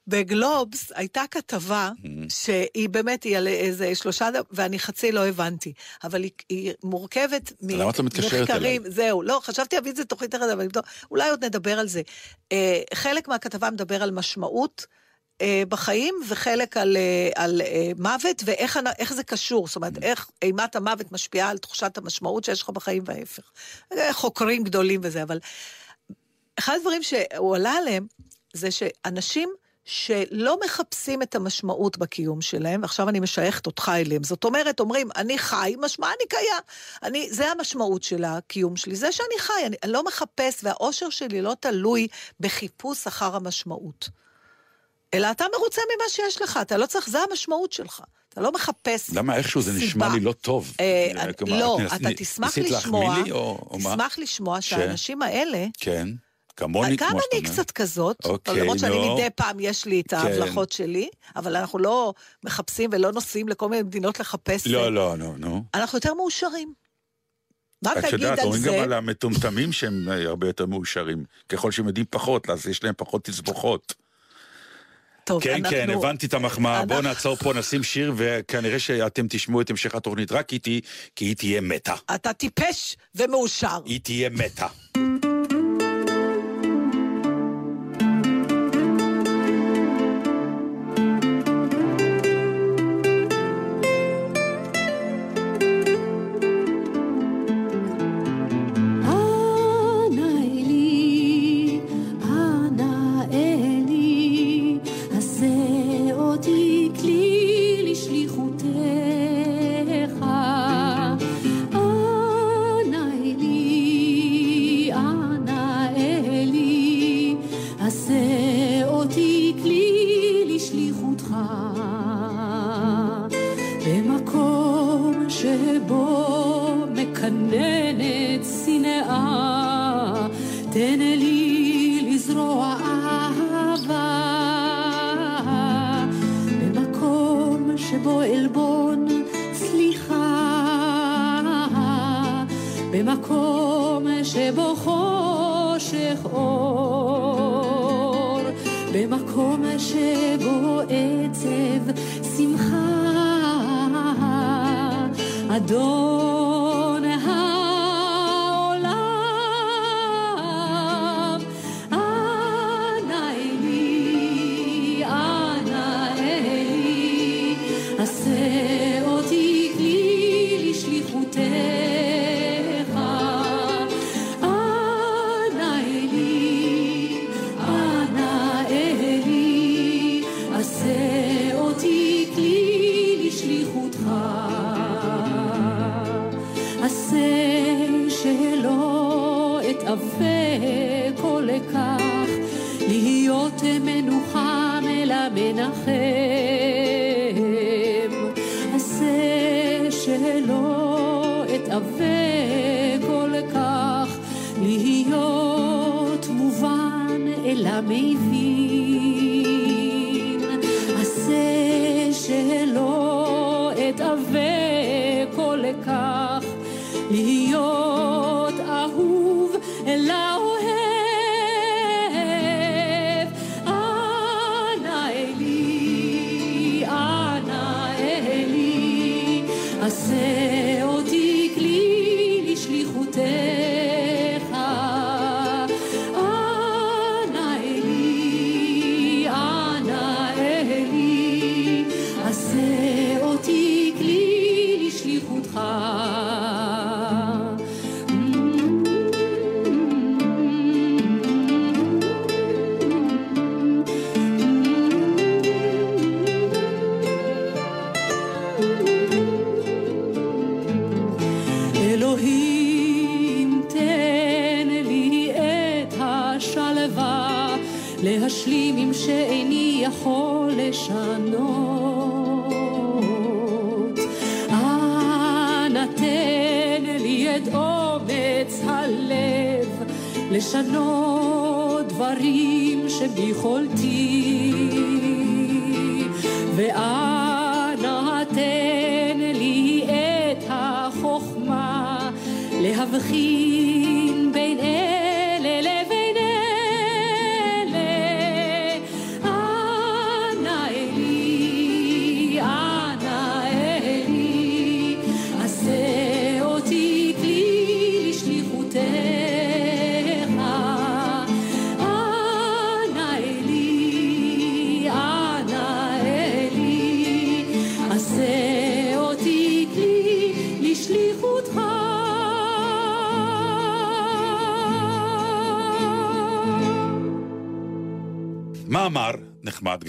[SPEAKER 1] בגלובס הייתה כתבה שהיא באמת, היא על איזה שלושה, ואני חצי לא הבנתי, אבל היא, היא מורכבת
[SPEAKER 2] למה את לא מתקשרת
[SPEAKER 1] ממחקרים, זהו, לא, חשבתי להביא את זה תוכנית אחרת, אבל לא, אולי עוד נדבר על זה. אה, חלק מהכתבה מדבר על משמעות. אה, בחיים, וחלק על, אה, על מוות, ואיך זה קשור. זאת אומרת, איך אימת המוות משפיעה על תחושת המשמעות שיש לך בחיים וההפך. חוקרים גדולים וזה, אבל אחד הדברים שהוא עלה עליהם, זה שאנשים שלא מחפשים את המשמעות בקיום שלהם, ועכשיו אני משייכת אותך אליהם, זאת אומרת, אומרים, אני חי, משמע אני קיים. אני, זה המשמעות של הקיום שלי, זה שאני חי, אני, אני לא מחפש, והאושר שלי לא תלוי בחיפוש אחר המשמעות. אלא אתה מרוצה ממה שיש לך, אתה לא צריך, זה המשמעות שלך. אתה לא מחפש
[SPEAKER 2] למה איכשהו זה נשמע
[SPEAKER 1] סיבה.
[SPEAKER 2] לי לא טוב?
[SPEAKER 1] אה,
[SPEAKER 2] אה, כלומר,
[SPEAKER 1] לא,
[SPEAKER 2] את ניס-
[SPEAKER 1] אתה תשמח לשמוע,
[SPEAKER 2] לי, או, או מה?
[SPEAKER 1] תשמח לשמוע שהאנשים האלה,
[SPEAKER 2] כן, כמוני,
[SPEAKER 1] גם
[SPEAKER 2] כמו שאתה
[SPEAKER 1] אני
[SPEAKER 2] אומר.
[SPEAKER 1] קצת כזאת,
[SPEAKER 2] אוקיי,
[SPEAKER 1] למרות שאני
[SPEAKER 2] נו.
[SPEAKER 1] מדי פעם יש לי את
[SPEAKER 2] כן.
[SPEAKER 1] ההבלחות שלי, אבל אנחנו לא מחפשים ולא נוסעים לכל מיני מדינות לחפש.
[SPEAKER 2] לא, לא, נו, נו.
[SPEAKER 1] אנחנו יותר מאושרים. רק
[SPEAKER 2] את
[SPEAKER 1] אגיד
[SPEAKER 2] יודעת,
[SPEAKER 1] על
[SPEAKER 2] אומרים
[SPEAKER 1] זה,
[SPEAKER 2] גם על המטומטמים שהם אה, הרבה יותר מאושרים. ככל שהם יודעים פחות, אז יש להם פחות תסבוכות.
[SPEAKER 1] טוב,
[SPEAKER 2] כן,
[SPEAKER 1] אנחנו...
[SPEAKER 2] כן, הבנתי את המחמאה. בואו
[SPEAKER 1] אנחנו-
[SPEAKER 2] נעצור פה, נשים שיר, וכנראה שאתם תשמעו את המשך התוכנית רק איתי, כי היא תהיה מתה.
[SPEAKER 1] אתה טיפש ומאושר.
[SPEAKER 2] היא תהיה מתה.
[SPEAKER 5] מקננת שנאה, תן לי לזרוע אהבה. במקום שבו עלבון סליחה, במקום שבו חושך אור, במקום שבו עצב שמחה, אדון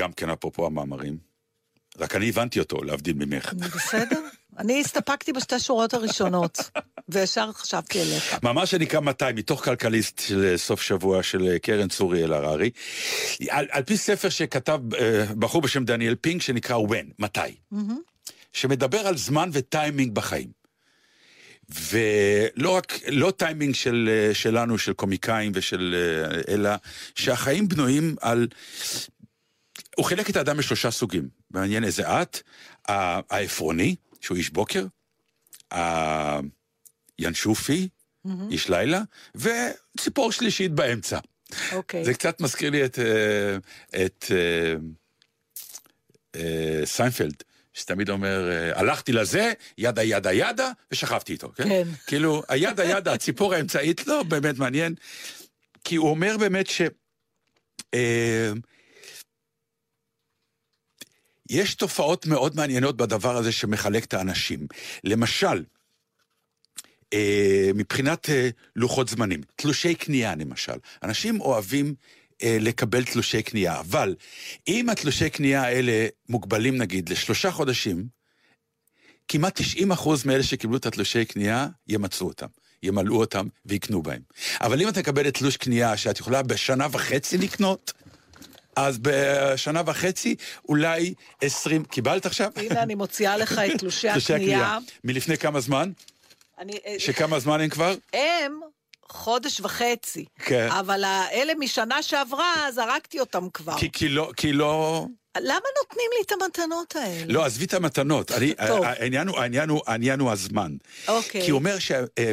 [SPEAKER 2] גם כן אפרופו המאמרים. רק אני הבנתי אותו, להבדיל ממך.
[SPEAKER 1] בסדר? אני הסתפקתי בשתי שורות הראשונות, וישר חשבתי אליך.
[SPEAKER 2] מאמר שנקרא 200, מתוך כלכליסט של סוף שבוע של קרן צורי אלהררי, על, על פי ספר שכתב אה, בחור בשם דניאל פינק, שנקרא When, מתי, שמדבר על זמן וטיימינג בחיים. ולא רק, לא טיימינג של, אה, שלנו, של קומיקאים ושל... אה, אלא שהחיים בנויים על... הוא חילק את האדם לשלושה סוגים. מעניין איזה את, העפרוני, שהוא איש בוקר, הינשופי, איש לילה, וציפור שלישית באמצע.
[SPEAKER 1] אוקיי.
[SPEAKER 2] זה קצת מזכיר לי את, אה, את אה, אה, סיינפלד, שתמיד אומר, אה, הלכתי לזה, yada yada yada, ושכבתי איתו, כן?
[SPEAKER 1] כן.
[SPEAKER 2] כאילו, ה yada yada, הציפור האמצעית, לא, באמת מעניין, כי הוא אומר באמת ש... יש תופעות מאוד מעניינות בדבר הזה שמחלק את האנשים. למשל, אה, מבחינת אה, לוחות זמנים, תלושי קנייה למשל. אנשים אוהבים אה, לקבל תלושי קנייה, אבל אם התלושי קנייה האלה מוגבלים נגיד לשלושה חודשים, כמעט 90 אחוז מאלה שקיבלו את התלושי קנייה ימצאו אותם. ימלאו אותם ויקנו בהם. אבל אם את מקבלת תלוש קנייה שאת יכולה בשנה וחצי לקנות, אז בשנה וחצי אולי 20, קיבלת עכשיו?
[SPEAKER 1] הנה, אני מוציאה לך את תלושי הקנייה.
[SPEAKER 2] מלפני כמה זמן?
[SPEAKER 1] אני- אה,
[SPEAKER 2] שכמה זמן הם כבר?
[SPEAKER 1] הם חודש וחצי.
[SPEAKER 2] כן.
[SPEAKER 1] אבל האלה משנה שעברה, זרקתי אותם כבר.
[SPEAKER 2] כי, כי לא, כי לא...
[SPEAKER 1] למה נותנים לי את המתנות האלה?
[SPEAKER 2] לא, עזבי את המתנות. אני. העניין, הוא, העניין, הוא, העניין הוא הזמן.
[SPEAKER 1] אוקיי.
[SPEAKER 2] כי הוא אומר ש... אה,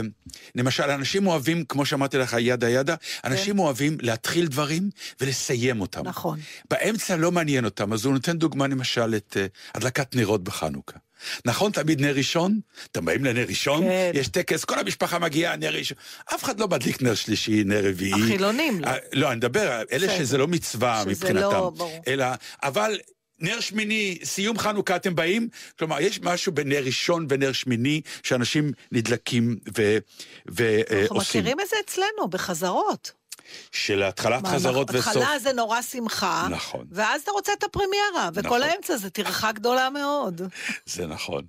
[SPEAKER 2] למשל, אנשים אוהבים, כמו שאמרתי לך, ידה ידה, אנשים אוהבים להתחיל דברים ולסיים אותם.
[SPEAKER 1] כן. נכון.
[SPEAKER 2] באמצע לא מעניין אותם, אז הוא נותן דוגמה למשל את אה, הדלקת נרות בחנוכה. נכון, תמיד נר ראשון? אתם באים לנר ראשון?
[SPEAKER 1] כן.
[SPEAKER 2] יש טקס, כל המשפחה מגיעה, נר ראשון. אף אחד לא מדליק נר שלישי, נר רביעי.
[SPEAKER 1] החילונים לא.
[SPEAKER 2] אה, לא, אני מדבר, אלה
[SPEAKER 1] בסדר.
[SPEAKER 2] שזה לא מצווה
[SPEAKER 1] שזה
[SPEAKER 2] מבחינתם.
[SPEAKER 1] לא, ברור.
[SPEAKER 2] אלא, אבל נר שמיני, סיום חנוכה אתם באים? כלומר, יש משהו בנר ראשון ונר שמיני, שאנשים נדלקים ועושים.
[SPEAKER 1] אנחנו מכירים את זה אצלנו, בחזרות.
[SPEAKER 2] של התחלת
[SPEAKER 1] מה,
[SPEAKER 2] חזרות וסוף.
[SPEAKER 1] התחלה זה נורא שמחה.
[SPEAKER 2] נכון.
[SPEAKER 1] ואז אתה רוצה את הפרמיירה, וכל
[SPEAKER 2] נכון.
[SPEAKER 1] האמצע זה טרחה גדולה מאוד.
[SPEAKER 2] זה נכון.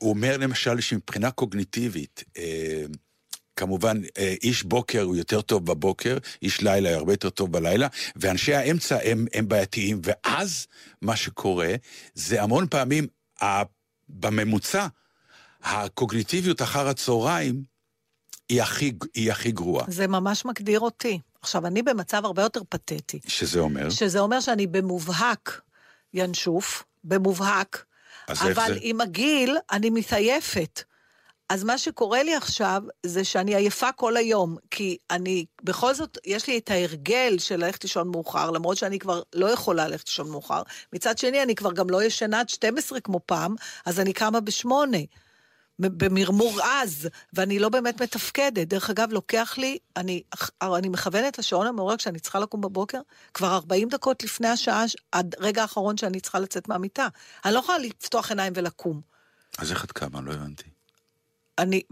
[SPEAKER 2] הוא אומר למשל שמבחינה קוגניטיבית, אה, כמובן, אה, איש בוקר הוא יותר טוב בבוקר, איש לילה הוא הרבה יותר טוב בלילה, ואנשי האמצע הם, הם בעייתיים, ואז מה שקורה זה המון פעמים, ה- בממוצע, הקוגניטיביות אחר הצהריים היא הכי, היא הכי גרועה.
[SPEAKER 1] זה ממש מגדיר אותי. עכשיו, אני במצב הרבה יותר פתטי.
[SPEAKER 2] שזה אומר,
[SPEAKER 1] שזה אומר שאני במובהק ינשוף, במובהק, אבל
[SPEAKER 2] זה?
[SPEAKER 1] עם הגיל אני מתעייפת. אז מה שקורה לי עכשיו זה שאני עייפה כל היום, כי אני, בכל זאת, יש לי את ההרגל של ללכת לישון מאוחר, למרות שאני כבר לא יכולה ללכת לישון מאוחר. מצד שני, אני כבר גם לא ישנה עד 12 כמו פעם, אז אני קמה בשמונה. במרמור עז, ואני לא באמת מתפקדת. דרך אגב, לוקח לי, אני, אני מכוונת לשעון המעורר כשאני צריכה לקום בבוקר, כבר 40 דקות לפני השעה, עד רגע האחרון שאני צריכה לצאת מהמיטה. אני לא יכולה לפתוח עיניים ולקום.
[SPEAKER 2] אז איך את קמה? לא הבנתי.
[SPEAKER 1] אני,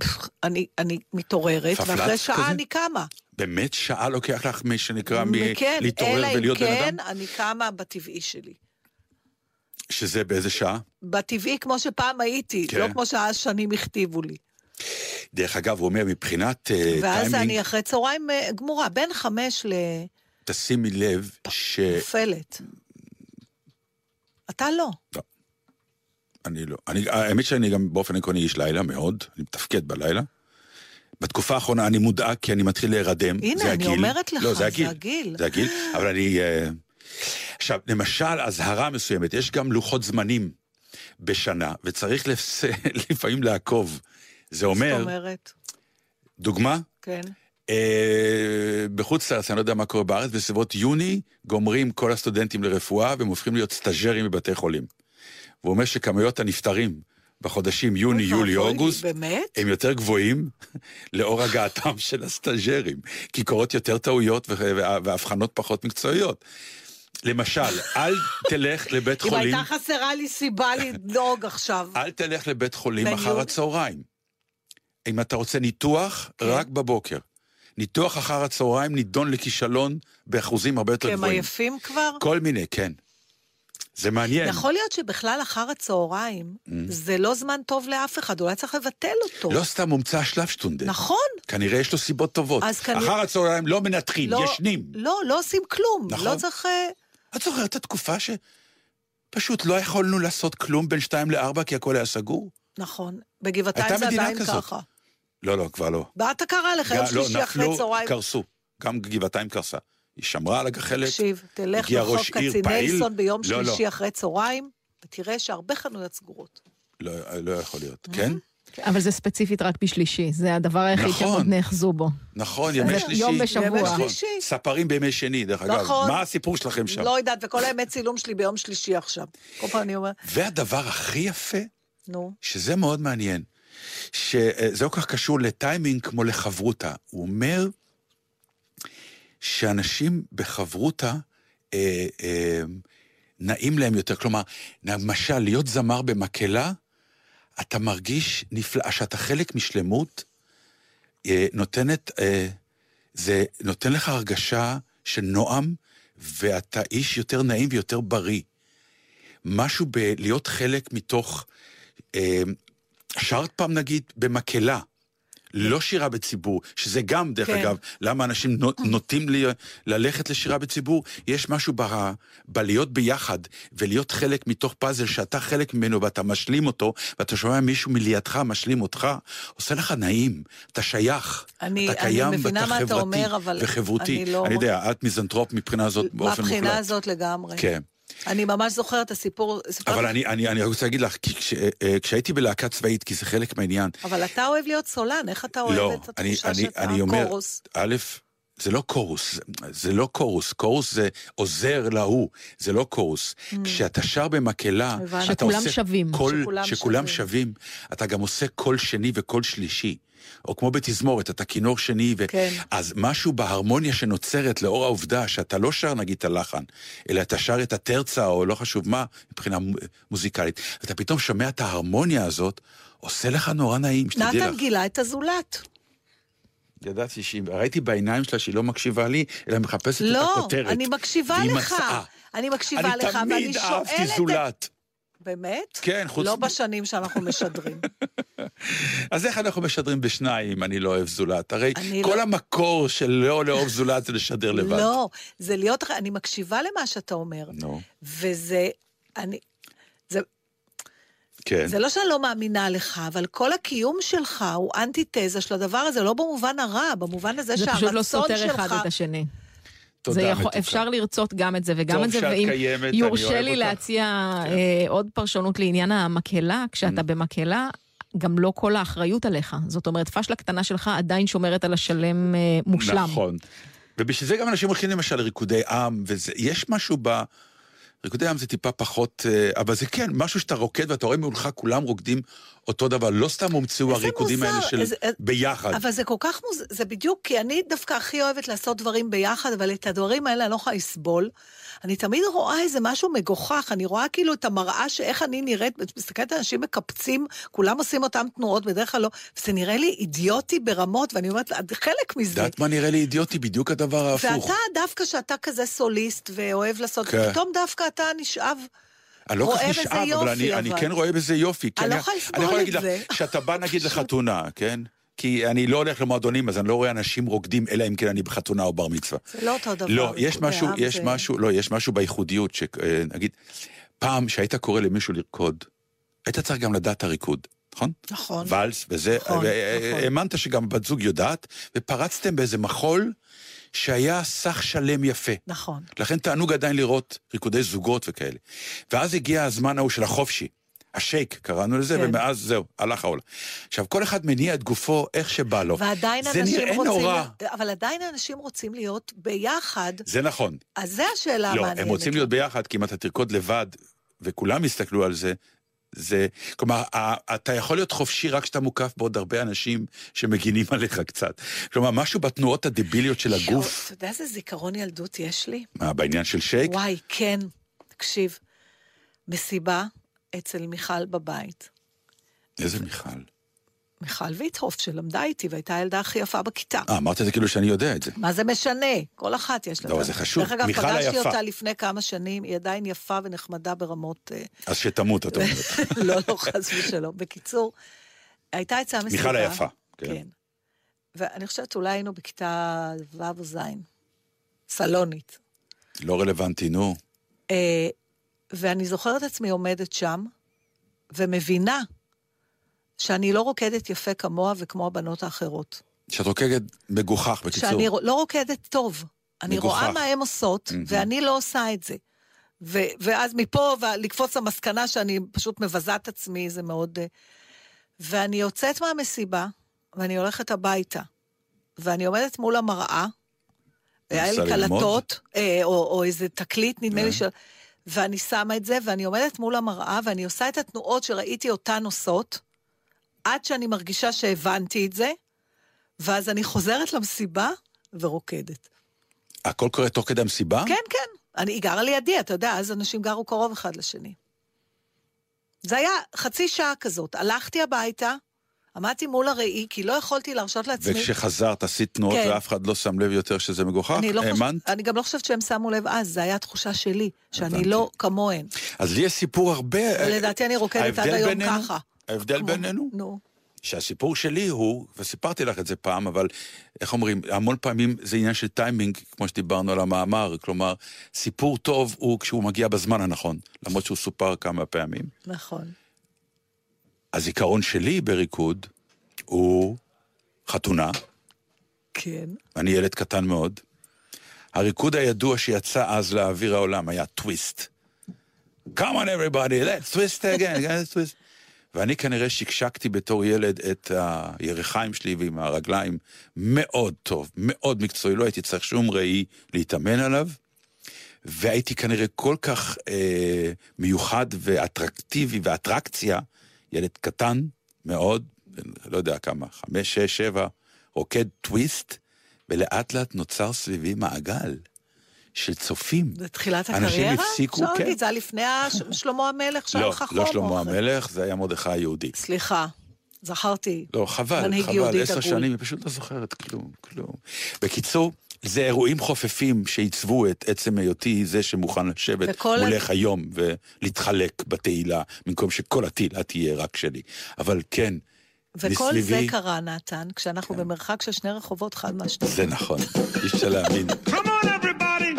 [SPEAKER 1] אני, אני מתעוררת, ואחרי שעה
[SPEAKER 2] כזה?
[SPEAKER 1] אני קמה.
[SPEAKER 2] באמת שעה לוקח לך מי שנקרא
[SPEAKER 1] כן,
[SPEAKER 2] מלהתעורר
[SPEAKER 1] אלא אם
[SPEAKER 2] ולהיות בן
[SPEAKER 1] כן,
[SPEAKER 2] אדם?
[SPEAKER 1] אני קמה בטבעי שלי.
[SPEAKER 2] שזה באיזה שעה?
[SPEAKER 1] בטבעי כמו שפעם הייתי,
[SPEAKER 2] כן.
[SPEAKER 1] לא כמו שהשנים הכתיבו לי.
[SPEAKER 2] דרך אגב, הוא אומר, מבחינת אה,
[SPEAKER 1] ואז
[SPEAKER 2] טיימינג,
[SPEAKER 1] אני אחרי צהריים אה, גמורה, בין חמש
[SPEAKER 2] תשימי לב ש...
[SPEAKER 1] לנופלת. אתה לא.
[SPEAKER 2] אני לא. אני, האמת שאני גם באופן עקרוני איש לילה מאוד, אני מתפקד בלילה. בתקופה האחרונה אני מודאג כי אני מתחיל להירדם.
[SPEAKER 1] הנה, אני
[SPEAKER 2] הגיל.
[SPEAKER 1] אומרת לך,
[SPEAKER 2] לא, זה
[SPEAKER 1] זה
[SPEAKER 2] הגיל.
[SPEAKER 1] הגיל.
[SPEAKER 2] זה הגיל, אבל אני... עכשיו, למשל, אזהרה מסוימת, יש גם לוחות זמנים בשנה, וצריך לפס... לפעמים לעקוב. זה אומר,
[SPEAKER 1] זאת אומרת,
[SPEAKER 2] דוגמה,
[SPEAKER 1] כן.
[SPEAKER 2] אה, בחוץ לארץ, אני לא יודע מה קורה בארץ, בסביבות יוני גומרים כל הסטודנטים לרפואה והם הופכים להיות סטאג'רים בבתי חולים. והוא אומר שכמויות הנפטרים בחודשים יוני, יולי, אוגוסט,
[SPEAKER 1] באמת?
[SPEAKER 2] הם יותר גבוהים לאור הגעתם של הסטאג'רים, כי קורות יותר טעויות והבחנות פחות מקצועיות. למשל, אל תלך לבית
[SPEAKER 1] אם
[SPEAKER 2] חולים,
[SPEAKER 1] הייתה חסרה לי סיבה לדאוג עכשיו.
[SPEAKER 2] אל תלך לבית חולים אחר. הצהריים. אם אתה רוצה ניתוח,
[SPEAKER 1] כן.
[SPEAKER 2] רק בבוקר. ניתוח אחר הצהריים נידון לכישלון באחוזים הרבה יותר
[SPEAKER 1] כי הם
[SPEAKER 2] גבוהים.
[SPEAKER 1] עייפים כבר?
[SPEAKER 2] כל מיני, כן. זה מעניין.
[SPEAKER 1] יכול להיות שבכלל אחר הצהריים זה לא זמן טוב לאף אחד, אולי צריך לבטל אותו.
[SPEAKER 2] לא סתם הומצא השלפשטונדה.
[SPEAKER 1] נכון.
[SPEAKER 2] כנראה יש לו סיבות טובות.
[SPEAKER 1] אז כנראה-
[SPEAKER 2] אחר הצהריים לא מנתחים,
[SPEAKER 1] לא-
[SPEAKER 2] ישנים.
[SPEAKER 1] לא, לא עושים כלום.
[SPEAKER 2] נכון.
[SPEAKER 1] לא צריך...
[SPEAKER 2] את זוכרת את התקופה שפשוט לא יכולנו לעשות כלום בין שתיים לארבע כי הכל היה סגור?
[SPEAKER 1] נכון. בגבעתיים זה עדיין
[SPEAKER 2] כזאת.
[SPEAKER 1] ככה.
[SPEAKER 2] לא, לא, כבר לא.
[SPEAKER 1] אתה קרא לך יום
[SPEAKER 2] לא,
[SPEAKER 1] שלישי אחרי
[SPEAKER 2] נפלו,
[SPEAKER 1] צהריים?
[SPEAKER 2] קרסו. גם גבעתיים קרסה. היא שמרה על הגחלת.
[SPEAKER 1] תקשיב, תלך
[SPEAKER 2] עיר
[SPEAKER 1] כצנלסון
[SPEAKER 2] פעיל.
[SPEAKER 1] ביום
[SPEAKER 2] לא, לא.
[SPEAKER 1] שלישי אחרי צהריים, ותראה שהרבה חנויות סגורות.
[SPEAKER 2] לא, לא יכול להיות, כן?
[SPEAKER 3] אבל זה ספציפית רק בשלישי, זה הדבר היחיד
[SPEAKER 2] נכון.
[SPEAKER 3] שהם עוד נאחזו בו.
[SPEAKER 2] נכון, ימי שלישי.
[SPEAKER 3] יום בשבוע.
[SPEAKER 1] ימי
[SPEAKER 2] נכון.
[SPEAKER 1] שלישי.
[SPEAKER 2] ספרים בימי שני, דרך אגב.
[SPEAKER 1] נכון.
[SPEAKER 2] מה הסיפור שלכם שם?
[SPEAKER 1] לא יודעת, וכל הימי צילום שלי ביום שלישי עכשיו. כל פעם אני אומרת,
[SPEAKER 2] והדבר הכי יפה,
[SPEAKER 1] נו,
[SPEAKER 2] שזה מאוד מעניין, שזה לא כל כך קשור לטיימינג כמו לחברותה. הוא אומר שאנשים בחברותה אה, אה, נעים להם יותר. כלומר, למשל, להיות זמר במקהלה, אתה מרגיש נפלא, שאתה חלק משלמות, אה, נותנת, אה, זה נותן לך הרגשה של נועם, ואתה איש יותר נעים ויותר בריא. משהו בלהיות חלק מתוך... אה, שרת פעם נגיד במקהלה, לא שירה בציבור, שזה גם, דרך
[SPEAKER 1] כן.
[SPEAKER 2] אגב, למה אנשים נו- נוטים לי, ללכת לשירה בציבור, יש משהו ב, בלהיות ביחד ולהיות חלק מתוך פאזל שאתה חלק ממנו ואתה משלים אותו, ואתה שומע מישהו מלידך משלים אותך, עושה לך נעים, אתה שייך,
[SPEAKER 1] אני-
[SPEAKER 2] אתה
[SPEAKER 1] אני
[SPEAKER 2] קיים,
[SPEAKER 1] מבינה
[SPEAKER 2] ואתה חברתי
[SPEAKER 1] אומר, אבל
[SPEAKER 2] וחברותי.
[SPEAKER 1] אני לא-
[SPEAKER 2] אני יודע, את מיזנטרופ מבחינה זאת באופן מוחלט.
[SPEAKER 1] מהבחינה הזאת לגמרי.
[SPEAKER 2] כן.
[SPEAKER 1] אני ממש זוכרת את הסיפור, סיפרתי
[SPEAKER 2] אבל אני, אני, אני רוצה להגיד לך, כי כש, אה, כשהייתי בלהקה צבאית, כי זה חלק מהעניין,
[SPEAKER 1] אבל אתה אוהב להיות סולן, איך אתה אוהב
[SPEAKER 2] לא,
[SPEAKER 1] את
[SPEAKER 2] אני,
[SPEAKER 1] התחושה
[SPEAKER 2] אני,
[SPEAKER 1] שאתה
[SPEAKER 2] אני אומר,
[SPEAKER 1] קורוס?
[SPEAKER 2] א', זה לא קורוס, זה, לא קורוס, קורוס זה עוזר להוא, זה לא קורוס. כשאתה שר במקהלה,
[SPEAKER 1] Mm.
[SPEAKER 2] אתה
[SPEAKER 3] שכולם
[SPEAKER 2] עושה
[SPEAKER 3] שווים.
[SPEAKER 1] שכולם
[SPEAKER 2] שכולם
[SPEAKER 1] שווים.
[SPEAKER 2] שווים, אתה גם עושה קול שני וקול שלישי. או כמו בתזמורת, אתה כינור שני, ו...
[SPEAKER 1] כן.
[SPEAKER 2] אז משהו בהרמוניה שנוצרת לאור העובדה שאתה לא שר נגיד את הלחן, אלא אתה שר את הטרצה, או לא חשוב מה, מבחינה מו- מוזיקלית, ואתה פתאום שומע את ההרמוניה הזאת, עושה לך נורא נעים, שתדעי לך.
[SPEAKER 1] נתן גילה את הזולת.
[SPEAKER 2] ידעתי שהיא, ראיתי בעיניים שלה שהיא לא מקשיבה לי, אלא מחפשת את
[SPEAKER 1] לא,
[SPEAKER 2] הכותרת.
[SPEAKER 1] אני מקשיבה
[SPEAKER 2] והיא
[SPEAKER 1] לך.
[SPEAKER 2] מצאה.
[SPEAKER 1] אני מקשיבה לך,
[SPEAKER 2] אני
[SPEAKER 1] ואני
[SPEAKER 2] תמיד
[SPEAKER 1] שואלת...
[SPEAKER 2] אהבתי
[SPEAKER 1] את-
[SPEAKER 2] זולת.
[SPEAKER 1] באמת?
[SPEAKER 2] כן, חוץ
[SPEAKER 1] לא
[SPEAKER 2] מ-
[SPEAKER 1] בשנים שאנחנו משדרים.
[SPEAKER 2] אז איך אנחנו משדרים בשניים אני לא אוהב זולת? הרי
[SPEAKER 1] אני
[SPEAKER 2] כל
[SPEAKER 1] לא-
[SPEAKER 2] המקור של לא לאהוב זולת זה לשדר לבד.
[SPEAKER 1] לא, זה להיות, אני מקשיבה למה שאתה אומר.
[SPEAKER 2] נו,
[SPEAKER 1] וזה, אני, זה,
[SPEAKER 2] כן.
[SPEAKER 1] זה לא שאני לא מאמינה לך, אבל כל הקיום שלך הוא אנטיתזה של הדבר הזה, לא במובן הרע, במובן הזה
[SPEAKER 3] זה
[SPEAKER 1] שהרצון
[SPEAKER 3] פשוט
[SPEAKER 1] שלך...
[SPEAKER 3] לא סותר אחד את השני.
[SPEAKER 2] תודה,
[SPEAKER 3] יכול,
[SPEAKER 2] מתוקה.
[SPEAKER 3] אפשר לרצות גם את זה וגם את זה, ואם
[SPEAKER 2] קיימת,
[SPEAKER 3] יורשה לי
[SPEAKER 2] אותך.
[SPEAKER 3] להציע
[SPEAKER 2] כן.
[SPEAKER 3] אה, עוד פרשנות לעניין המקהלה, כשאתה
[SPEAKER 2] Mm.
[SPEAKER 3] במקהלה, גם לא כל האחריות עליך. זאת אומרת, פשלה קטנה שלך עדיין שומרת על השלם אה, מושלם.
[SPEAKER 2] נכון. ובשביל זה גם אנשים הולכים למשל לריקודי עם, ויש משהו ב... ריקודי עם זה טיפה פחות, אה, אבל זה כן, משהו שאתה רוקד ואתה רואה מולך כולם רוקדים אותו דבר, לא סתם הומצאו הריקודים
[SPEAKER 1] מוזר,
[SPEAKER 2] האלה של
[SPEAKER 1] איזה- איזה-
[SPEAKER 2] ביחד.
[SPEAKER 1] אבל זה כל כך מוזר, זה בדיוק, כי אני דווקא הכי אוהבת לעשות דברים ביחד, אבל את הדברים האלה אני לא יכולה לסבול. אני תמיד רואה איזה משהו מגוחך, אני רואה כאילו את המראה שאיך אני נראית, מסתכלת על אנשים מקפצים, כולם עושים אותם תנועות, בדרך כלל לא, וזה נראה לי אידיוטי ברמות, ואני אומרת, את חלק מזה.
[SPEAKER 2] יודעת מה נראה לי אידיוטי? בדיוק הדבר ההפוך.
[SPEAKER 1] ואתה, דווקא שאתה כזה סוליסט ואוהב לעשות,
[SPEAKER 2] כן.
[SPEAKER 1] פתאום דווקא אתה נשאב.
[SPEAKER 2] אני לא כל כך נשאב, אבל
[SPEAKER 1] יופי,
[SPEAKER 2] אני, אני
[SPEAKER 1] אבל.
[SPEAKER 2] כן רואה בזה יופי.
[SPEAKER 1] אני לא יכולה לסבול
[SPEAKER 2] אני יכול
[SPEAKER 1] את
[SPEAKER 2] להגיד לך,
[SPEAKER 1] זה.
[SPEAKER 2] שאתה בא נגיד לחתונה, כן? כי אני לא הולך למועדונים, אז אני לא רואה אנשים רוקדים, אלא אם כן אני בחתונה או בר מצווה.
[SPEAKER 1] זה לא אותו דבר.
[SPEAKER 2] לא, יש משהו, יש
[SPEAKER 1] זה-
[SPEAKER 2] משהו, לא, יש משהו בייחודיות, שנגיד, פעם שהיית קורא למישהו לרקוד, היית צריך גם לדעת את הריקוד, נכון?
[SPEAKER 1] נכון.
[SPEAKER 2] ואלס, וזה,
[SPEAKER 1] נכון, נכון.
[SPEAKER 2] והאמנת שגם בת זוג יודעת, ופרצתם באיזה מחול שהיה סך שלם יפה.
[SPEAKER 1] נכון.
[SPEAKER 2] לכן תענוג עדיין לראות ריקודי זוגות וכאלה. ואז הגיע הזמן ההוא של החופשי. השייק, קראנו לזה,
[SPEAKER 1] כן.
[SPEAKER 2] ומאז זהו, הלך העולם. עכשיו, כל אחד מניע את גופו איך שבא לו.
[SPEAKER 1] ועדיין
[SPEAKER 2] זה
[SPEAKER 1] אנשים
[SPEAKER 2] נראה
[SPEAKER 1] רוצים...
[SPEAKER 2] נורא.
[SPEAKER 1] אבל עדיין אנשים רוצים להיות ביחד,
[SPEAKER 2] זה נכון.
[SPEAKER 1] אז זו השאלה
[SPEAKER 2] לא,
[SPEAKER 1] המעניינת.
[SPEAKER 2] הם רוצים להיות ביחד, כי אם אתה תרקוד לבד, וכולם יסתכלו על זה, זה... כלומר, אתה יכול להיות חופשי רק כשאתה מוקף בעוד הרבה אנשים שמגינים עליך קצת. כלומר, משהו בתנועות הדביליות של הגוף,
[SPEAKER 1] אתה יודע איזה זיכרון ילדות יש לי?
[SPEAKER 2] מה, בעניין של שייק,
[SPEAKER 1] וואי, כן. תקשיב, מסיבה אצל מיכל בבית.
[SPEAKER 2] איזה מיכל.
[SPEAKER 1] מיכל ויטהוף, שלמדה איתי והייתה הילדה הכי יפה בכיתה.
[SPEAKER 2] אה, אמרת את זה כאילו שאני יודע את זה.
[SPEAKER 1] מה זה משנה? כל אחת יש לה.
[SPEAKER 2] לא, זה חשוב.
[SPEAKER 1] דרך אגב, פגשתי
[SPEAKER 2] היפה.
[SPEAKER 1] אותה לפני כמה שנים, היא עדיין יפה ונחמדה ברמות... אה,
[SPEAKER 2] אז שתמות, את אומרת.
[SPEAKER 1] לא, לא, חס ושלום. בקיצור, הייתה אצלה מסיבה.
[SPEAKER 2] מיכל היפה, כן.
[SPEAKER 1] כן. ואני חושבת אולי היינו בכיתה ו' או ז', סלונית.
[SPEAKER 2] לא רלוונטי, נו.
[SPEAKER 1] ואני זוכרת עצמי עומדת שם, ומבינה שאני לא רוקדת יפה כמוה וכמו הבנות האחרות.
[SPEAKER 2] שאת רוקדת מגוחך, בקיצור.
[SPEAKER 1] שאני לא רוקדת טוב. אני
[SPEAKER 2] מגוחך.
[SPEAKER 1] רואה מה הן עושות,
[SPEAKER 2] מהמם.
[SPEAKER 1] ואני לא עושה את זה. ו- ואז מפה, לקפוץ למסקנה שאני פשוט מבזה את עצמי, זה מאוד... אה, ואני יוצאת מהמסיבה, ואני הולכת הביתה, ואני עומדת מול המראה, היה לי? קלטות, אה, או, או איזה תקליט, נדמה
[SPEAKER 2] אה.
[SPEAKER 1] לי, של... ואני שמה את זה, ואני עומדת מול המראה, ואני עושה את התנועות שראיתי אותן עושות, עד שאני מרגישה שהבנתי את זה, ואז אני חוזרת למסיבה ורוקדת.
[SPEAKER 2] הכל קורה תוך כדי המסיבה?
[SPEAKER 1] כן, כן. אני, היא גרה לידי, אתה יודע, אז אנשים גרו קרוב אחד לשני. זה היה חצי שעה כזאת. הלכתי הביתה, עמדתי מול הראי, כי לא יכולתי להרשות לעצמי...
[SPEAKER 2] וכשחזרת עשית תנועות
[SPEAKER 1] כן.
[SPEAKER 2] ואף אחד לא שם לב יותר שזה מגוחך?
[SPEAKER 1] אני, לא חוש...
[SPEAKER 2] האמנת?
[SPEAKER 1] אני גם לא חושבת שהם שמו לב אז, זו הייתה תחושה שלי, שאני
[SPEAKER 2] הבנתי.
[SPEAKER 1] לא כמוהן.
[SPEAKER 2] אז לי יש סיפור הרבה...
[SPEAKER 1] ולדעתי אני רוקדת עד היום
[SPEAKER 2] בינינו-
[SPEAKER 1] ככה.
[SPEAKER 2] ההבדל
[SPEAKER 1] כמו-
[SPEAKER 2] בינינו,
[SPEAKER 1] נו.
[SPEAKER 2] שהסיפור שלי הוא, וסיפרתי לך את זה פעם, אבל איך אומרים, המון פעמים זה עניין של טיימינג, כמו שדיברנו על המאמר, כלומר, סיפור טוב הוא כשהוא מגיע בזמן הנכון, למרות שהוא סופר כמה פעמים.
[SPEAKER 1] נכון.
[SPEAKER 2] הזיכרון שלי בריקוד הוא חתונה,
[SPEAKER 1] כן.
[SPEAKER 2] אני ילד קטן מאוד. הריקוד הידוע שיצא אז לאוויר העולם היה טוויסט. Come on everybody, let's twist again, let's twist. ואני כנראה שקשקתי בתור ילד את הירכיים שלי ועם הרגליים מאוד טוב, מאוד מקצועי, לא הייתי צריך שום ראי להתאמן עליו. והייתי כנראה כל כך אה, מיוחד ואטרקטיבי ואטרקציה, ילד קטן מאוד, לא יודע כמה, חמש, שש, שבע, רוקד טוויסט, ולאט לאט נוצר סביבי מעגל של צופים.
[SPEAKER 1] זה תחילת
[SPEAKER 2] אנשים
[SPEAKER 1] הקריירה?
[SPEAKER 2] הפסיקו,
[SPEAKER 1] אפשר
[SPEAKER 2] כן.
[SPEAKER 1] להגיד, זה היה לפני שלמה המלך, שהיה
[SPEAKER 2] לא,
[SPEAKER 1] לך חום.
[SPEAKER 2] לא שלמה
[SPEAKER 1] או אחרי?
[SPEAKER 2] המלך, זה היה מרדכי היהודי.
[SPEAKER 1] סליחה, זכרתי.
[SPEAKER 2] לא, חבל, חבל, עשר. שנים, היא פשוט לא זוכרת כלום, כלום. בקיצור, זה אירועים חופפים שעיצבו את עצם היותי זה שמוכן לשבת מולך היום ולהתחלק בתהילה, במקום שכל התהילה תהיה רק שלי. אבל כן,
[SPEAKER 1] וכל זה
[SPEAKER 2] מסביבי-
[SPEAKER 1] קרה, נתן, כשאנחנו במרחק של שני רחובות אחד מהשני.
[SPEAKER 2] זה נכון, אי אפשר להאמין.
[SPEAKER 6] Come on, everybody,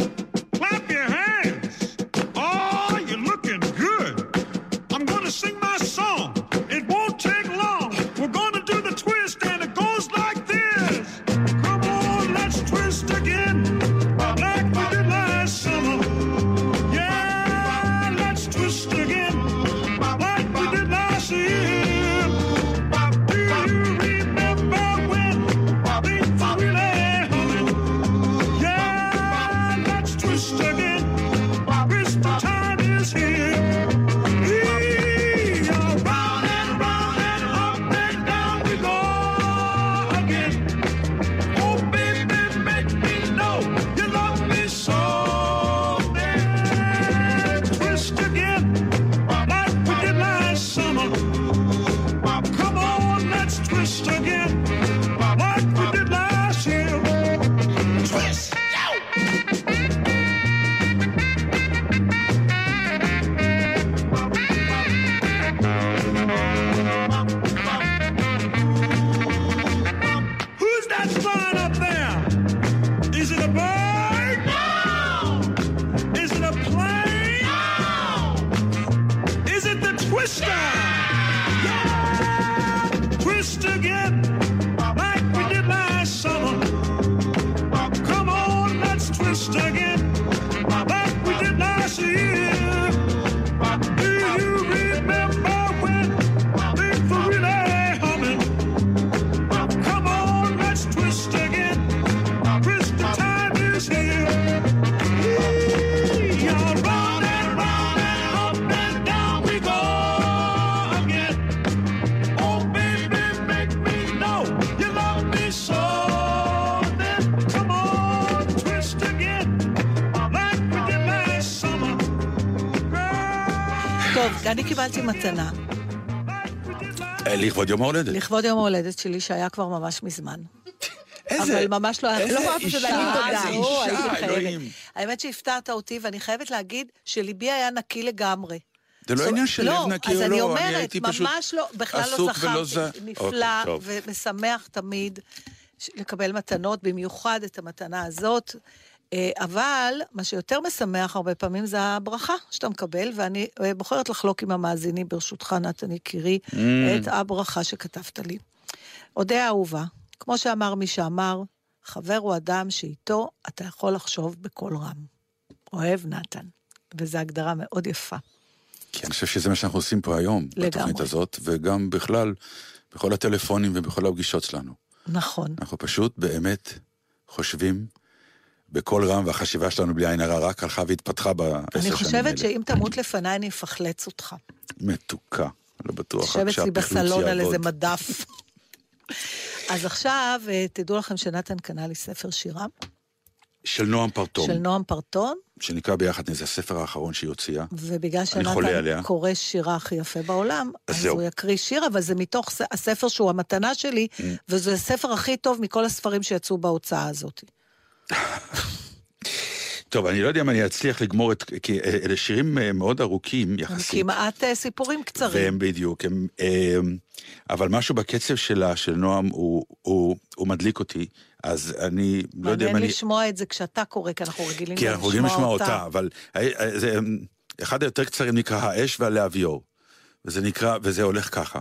[SPEAKER 1] קיבלתי מתנה,
[SPEAKER 2] אה, לכבוד יום ההולדת.
[SPEAKER 1] לכבוד יום ההולדת שלי, שהיה כבר ממש מזמן.
[SPEAKER 2] איזה...
[SPEAKER 1] אבל ממש לא היה...
[SPEAKER 2] איזה
[SPEAKER 1] לא
[SPEAKER 2] אישה,
[SPEAKER 1] להגיד תודה.
[SPEAKER 2] איזה אישה. אלוהים.
[SPEAKER 1] האמת שהפתעת אותי, ואני חייבת להגיד שליבי היה נקי לגמרי.
[SPEAKER 2] זה לא עניין של לב נקי או לא,
[SPEAKER 1] אני
[SPEAKER 2] הייתי פשוט
[SPEAKER 1] לא, בכלל לא
[SPEAKER 2] עסוק ולא
[SPEAKER 1] זכרתי.
[SPEAKER 2] זה.
[SPEAKER 1] נפלא,
[SPEAKER 2] אוקיי.
[SPEAKER 1] ומשמח תמיד לקבל מתנות, במיוחד את המתנה הזאת. אה, אבל מה שיותר משמח הרבה פעמים זה הברכה שאתה מקבל, ואני אה, בוחרת לחלוק עם המאזינים, ברשותך, נתן יקירי,
[SPEAKER 2] Mm.
[SPEAKER 1] את הברכה שכתבת לי. אודה אהובה, כמו שאמר מי שאמר, חבר הוא אדם שאיתו אתה יכול לחשוב בקול רם. אוהב נתן. וזו הגדרה מאוד יפה.
[SPEAKER 2] כי אני חושב שזה מה שאנחנו עושים פה היום,
[SPEAKER 1] לגמרי.
[SPEAKER 2] בתוכנית הזאת, וגם בכלל, בכל הטלפונים ובכל הפגישות שלנו.
[SPEAKER 1] נכון.
[SPEAKER 2] אנחנו פשוט באמת חושבים בקול רם, והחשיבה שלנו בלי עין הרע רק הלכה והתפתחה בעשר שנים האלה.
[SPEAKER 1] אני חושבת שאם תמות לפניי אני אפחלץ אותך.
[SPEAKER 2] מתוקה, לא בטוח.
[SPEAKER 1] תשב אצלי בסלון על. איזה מדף. אז עכשיו, אה, תדעו לכם שנתן קנה לי ספר שירה,
[SPEAKER 2] של נועם פרטום,
[SPEAKER 1] של נועם פרטון,
[SPEAKER 2] שנקרא ביחד, זה הספר האחרון שהיא הוציאה.
[SPEAKER 1] ובגלל שנתן. קורא שירה הכי יפה בעולם,
[SPEAKER 2] אז
[SPEAKER 1] אז. הוא יקריא שיר, אבל זה מתוך הספר שהוא המתנה שלי,
[SPEAKER 2] Mm.
[SPEAKER 1] וזה הספר הכי טוב מכל הספרים שיצאו בהוצאה הזאת.
[SPEAKER 2] טוב, אני לא יודע אם אני אצליח לגמור את... כי אה, אלה שירים אה, מאוד ארוכים
[SPEAKER 1] הם
[SPEAKER 2] יחסית.
[SPEAKER 1] כמעט אה, סיפורים קצרים.
[SPEAKER 2] והם בדיוק, הם, אה, אבל משהו בקצב שלה, של נועם, הוא, הוא, הוא מדליק אותי, אז אני לא יודע אם
[SPEAKER 1] מעניין
[SPEAKER 2] אני...
[SPEAKER 1] לשמוע את זה כשאתה קורא, כי אנחנו רגילים
[SPEAKER 2] כי
[SPEAKER 1] גם
[SPEAKER 2] אנחנו רגילים לשמוע אותה, אבל זה, אחד היותר קצרים נקרא האש והלהביור, וזה נקרא, וזה הולך ככה.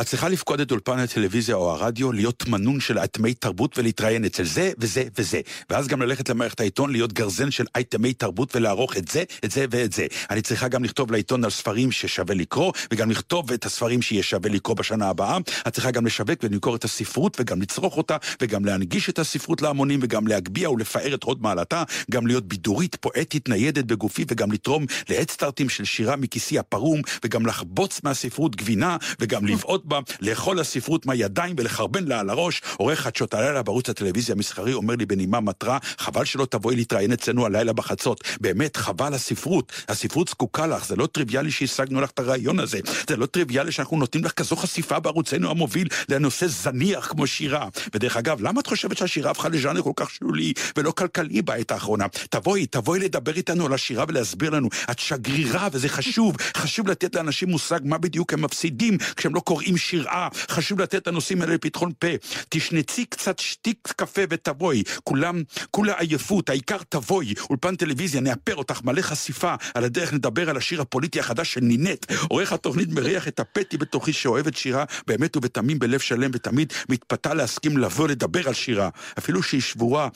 [SPEAKER 2] את צריכה לפקוד את אולפן הטלוויזיה או הרדיו, להיות מנון של אייטמי תרבות ולהתראיין אצל זה וזה וזה. ואז גם ללכת למערכת העיתון, להיות גרזן של אייטמי תרבות ולערוך את זה, את זה ואת זה. אני צריכה גם לכתוב לעיתון על ספרים ששווה לקרוא, וגם לכתוב את הספרים שיהיה שווה לקרוא בשנה הבאה. את צריכה גם לשווק ולמכור את הספרות, וגם לצרוך אותה, וגם להנגיש את הספרות להמונים, וגם להגביה ולפאר את הוד מעלתה, גם להיות בידורית, פואטית, ניידת בגופי, וגם לתרום להדסטארטים של שירה מכיסי הפרום, וגם לחבוץ מהספרות גבינה, וגם לבעוט בה, לאכול הספרות מהידיים ולחרבן לה על הראש. עורך חדשות הלילה בערוץ הטלוויזיה המסחרי אומר לי בנימה מטרה, חבל שלא תבואי להתראיין אצלנו הלילה בחצות. באמת, חבל הספרות. הספרות זקוקה לך, זה לא טריוויאלי שהשגנו לך את הרעיון הזה. זה לא טריוויאלי שאנחנו נותנים לך כזו חשיפה בערוצנו המוביל לנושא זניח כמו שירה. ודרך אגב, למה את חושבת שהשירה הפכה לז'אנר כל כך שולי ולא כלכלי בעת האחרונה? תבואי, תבואי לדבר איתנו על השירה ולהסביר לנו. את שגרירה וזה חשוב. חשוב לתת לאנשים מושג מה בדיוק הם מפסידים כשהם לא קוראים עם שירה, חשוב לתת לנושאים האלה לפתחון פה. תשנצי קצת שתיק קפה ותבואי, כולם, כולה עייפות, העיקר תבואי. אולפן טלוויזיה, נאפר אותך, מלא חשיפה. על הדרך נדבר על השיר הפוליטי החדש של נינט. עורך התוכנית מריח את הפטי בתוכי שאוהבת שירה באמת ובתמים בלב שלם, ותמיד מתפתה להסכים לבוא לדבר על שירה. אפילו שהיא שבורה,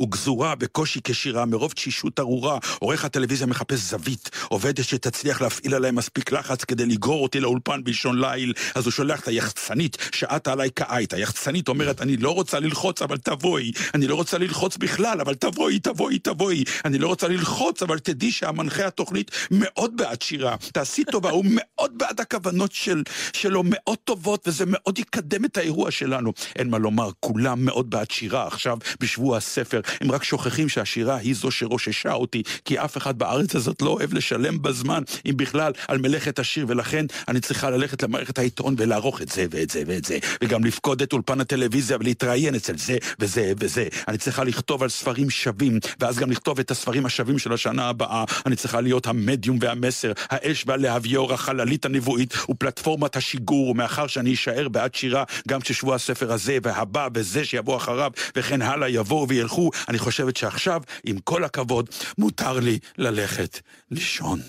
[SPEAKER 2] וגזורה בקושי כשירה, מרוב תשישות ארורה, עורך הטלוויזיה מחפש זווית, עובדת שתצליח להפעיל עליי מספיק לחץ כדי לגרור אותי לאולפן באישון ליל, אז הוא שולח את היחצנית שעטה עליי כעית. היחצנית אומרת, אני לא רוצה ללחוץ, אבל תבואי. אני לא רוצה ללחוץ בכלל, אבל תבואי, תבואי, תבואי. אני לא רוצה ללחוץ, אבל תדעי שהמנחה התוכנית מאוד בעד שירה. תעשי טובה, הוא מאוד בעד הכוונות של, שלו, מאוד טובות, וזה מאוד יקדם את האירוע שלנו. אין מה לומר, כולם מאוד בעד שירה עכשיו בשבוע הספר. הם רק שוכחים שהשירה היא זו שרוששה אותי, כי אף אחד בארץ הזאת לא אוהב לשלם בזמן, אם בכלל, על מלאכת השיר, ולכן אני צריכה ללכת למערכת העיתון ולערוך את זה ואת זה ואת זה, וגם לפקוד את אולפן הטלוויזיה ולהתראיין אצל זה וזה וזה. אני צריכה לכתוב על ספרים שווים, ואז גם לכתוב את הספרים השווים של השנה הבאה. אני צריכה להיות המדיום והמסר, האש והלהביור, החללית הנבואית ופלטפורמת השיגור, ומאחר שאני אשאר בעד שירה גם כששבוע הספר הזה והבא וזה שיבוא אחריו, וכן הלאה יבואו וילכו, אני חושבת שעכשיו, עם כל הכבוד, מותר לי ללכת לישון.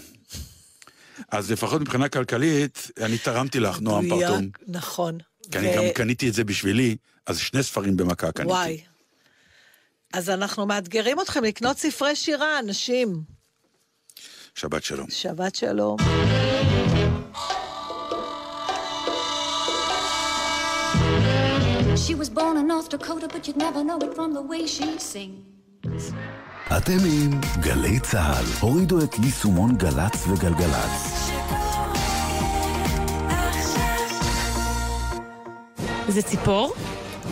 [SPEAKER 2] אז לפחות מבחינה כלכלית, אני תרמתי לך, נועם פרטום.
[SPEAKER 1] נכון.
[SPEAKER 2] כי אני גם קניתי את זה בשבילי, אז שני ספרים במכה קניתי.
[SPEAKER 1] וואי. אז אנחנו מאתגרים אתכם לקנות ספרי שירה, אנשים.
[SPEAKER 2] שבת שלום.
[SPEAKER 1] שבת שלום.
[SPEAKER 7] Born in North Dakota, but you'd never know it from the way she sings.
[SPEAKER 8] אתם עם גלי צה"ל. הורידו את יישומון גל"צ וגלגלצ.
[SPEAKER 9] זה ציפור?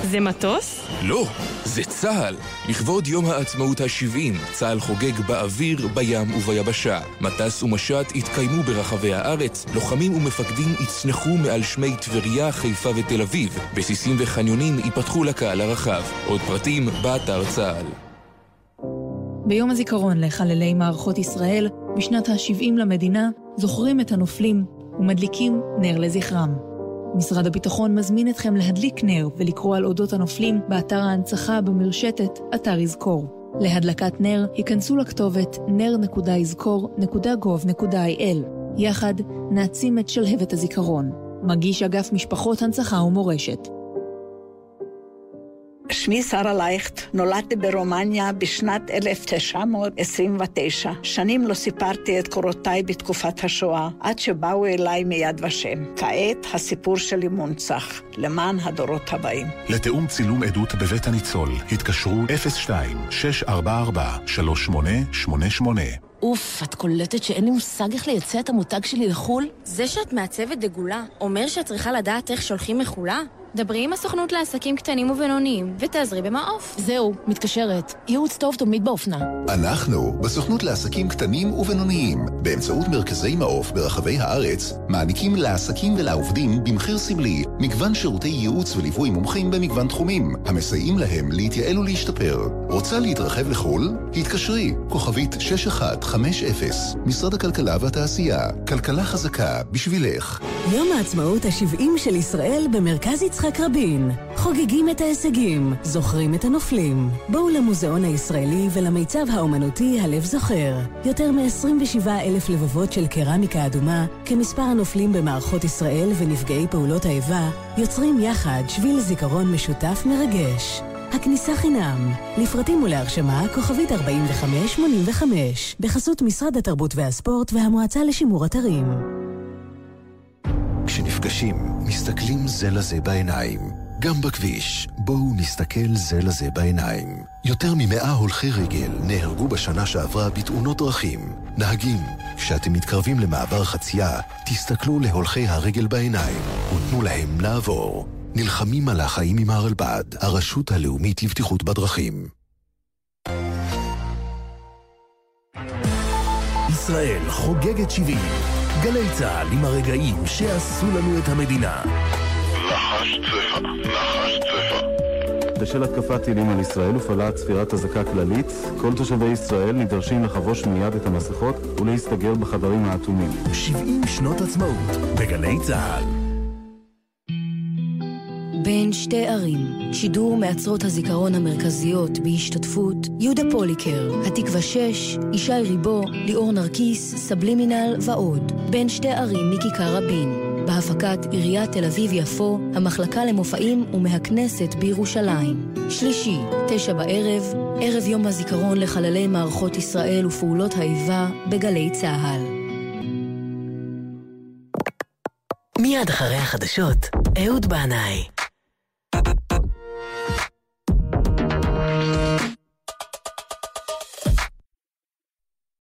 [SPEAKER 9] זה מטוס?
[SPEAKER 10] לא, זה צה"ל. לכבוד יום העצמאות ה-70, צה"ל חוגג באוויר, בים וביבשה. מטס ומשט יתקיימו ברחבי הארץ, לוחמים ומפקדים יצנחו מעל שמי טבריה, חיפה ותל אביב. בסיסים וחניונים ייפתחו לקהל הרחב. עוד פרטים, באתר צה"ל.
[SPEAKER 11] ביום הזיכרון לחללי מערכות ישראל, בשנת ה-70 למדינה, זוכרים את הנופלים ומדליקים נר לזכרם. משרד הביטחון מזמין אתכם להדליק נר ולקרוא על אודות הנופלים באתר ההנצחה במרשתת אתר יזכור. להדלקת נר, היכנסו לכתובת ner.יזכור.gov.il. יחד נעצים את שלהבת הזיכרון. מגיש אגף משפחות הנצחה ומורשת.
[SPEAKER 12] שמי שרה לייכט, נולדתי ברומניה בשנת 1929. שנים לא סיפרתי את קורותיי בתקופת השואה, עד שבאו אליי מיד ושם. כעת הסיפור שלי מונצח, למען הדורות הבאים.
[SPEAKER 13] לתיאום צילום עדות בבית הניצול, התקשרו 02-644-3888.
[SPEAKER 14] אוף, את קולטת שאין לי מושג איך לייצא את המותג שלי לחו"ל?
[SPEAKER 9] זה שאת מעצבת דגולה, אומר שאת צריכה לדעת איך שולחים מחולה? דברי עם הסוכנות לעסקים קטנים ובינוניים, ותעזרי במעוף.
[SPEAKER 14] זהו, מתקשרת. ייעוץ טוב תמיד באופנה.
[SPEAKER 15] אנחנו, בסוכנות לעסקים קטנים ובינוניים, באמצעות מרכזי מעוף ברחבי הארץ, מעניקים לעסקים ולעובדים במחיר סמלי מגוון שירותי ייעוץ וליווי מומחים במגוון תחומים, המסייעים להם להתייעל ולהשתפר. רוצה להתרחב לחו"ל? התקשרי, כוכבית 6150, משרד הכלכלה והתעשייה, כלכלה חזקה בשבילך.
[SPEAKER 16] יום העצמאות ה-70 של ישראל במרכז יצחק רבין. חוגגים את ההישגים, זוכרים את הנופלים. בואו למוזיאון הישראלי ולמיצב האומנותי הלב זוכר. יותר מ-27 אלף לבבות של קרמיקה אדומה, כמספר הנופלים במערכות ישראל ונפגעי פעולות האיבה, יוצרים יחד שביל זיכרון משותף מרגש. הכניסה חינם. לפרטים ולהרשמה כוכבית 4585, בחסות משרד התרבות והספורט והמועצה לשימור אתרים.
[SPEAKER 8] כשנפגשים, מסתכלים זה לזה בעיניים. גם בכביש, בואו נסתכל זה לזה בעיניים. יותר ממאה הולכי רגל נהרגו בשנה שעברה בתאונות דרכים. נהגים, כשאתם מתקרבים למעבר חצייה, תסתכלו להולכי הרגל בעיניים ותנו להם לעבור. נלחמים על החיים עם הרלב"ד, הרשות הלאומית לבטיחות בדרכים.
[SPEAKER 17] ישראל חוגגת 70. גלי צה"ל עם הרגעים שעשו לנו את המדינה.
[SPEAKER 18] נחש צבע, נחש צבע.
[SPEAKER 19] בשל התקפת טילים על ישראל הופעלה צפירת אזעקה כללית. כל תושבי ישראל נדרשים לחבוש מיד את המסכות ולהסתגר בחדרים האטומים.
[SPEAKER 17] 70 שנות עצמאות בגלי צה"ל.
[SPEAKER 20] בין שתי ערים, שידור מעצרות הזיכרון המרכזיות בהשתתפות יהודה פוליקר, התקווה 6, ישי ריבו, ליאור נרקיס, סבלימינל ועוד. בין שתי ערים מכיכר רבין, בהפקת עיריית תל אביב-יפו, המחלקה למופעים ומהכנסת בירושלים. שלישי, תשע בערב, ערב יום הזיכרון לחללי מערכות ישראל ופעולות האיבה בגלי צה"ל.
[SPEAKER 21] מיד אחרי החדשות, אהוד בנאי.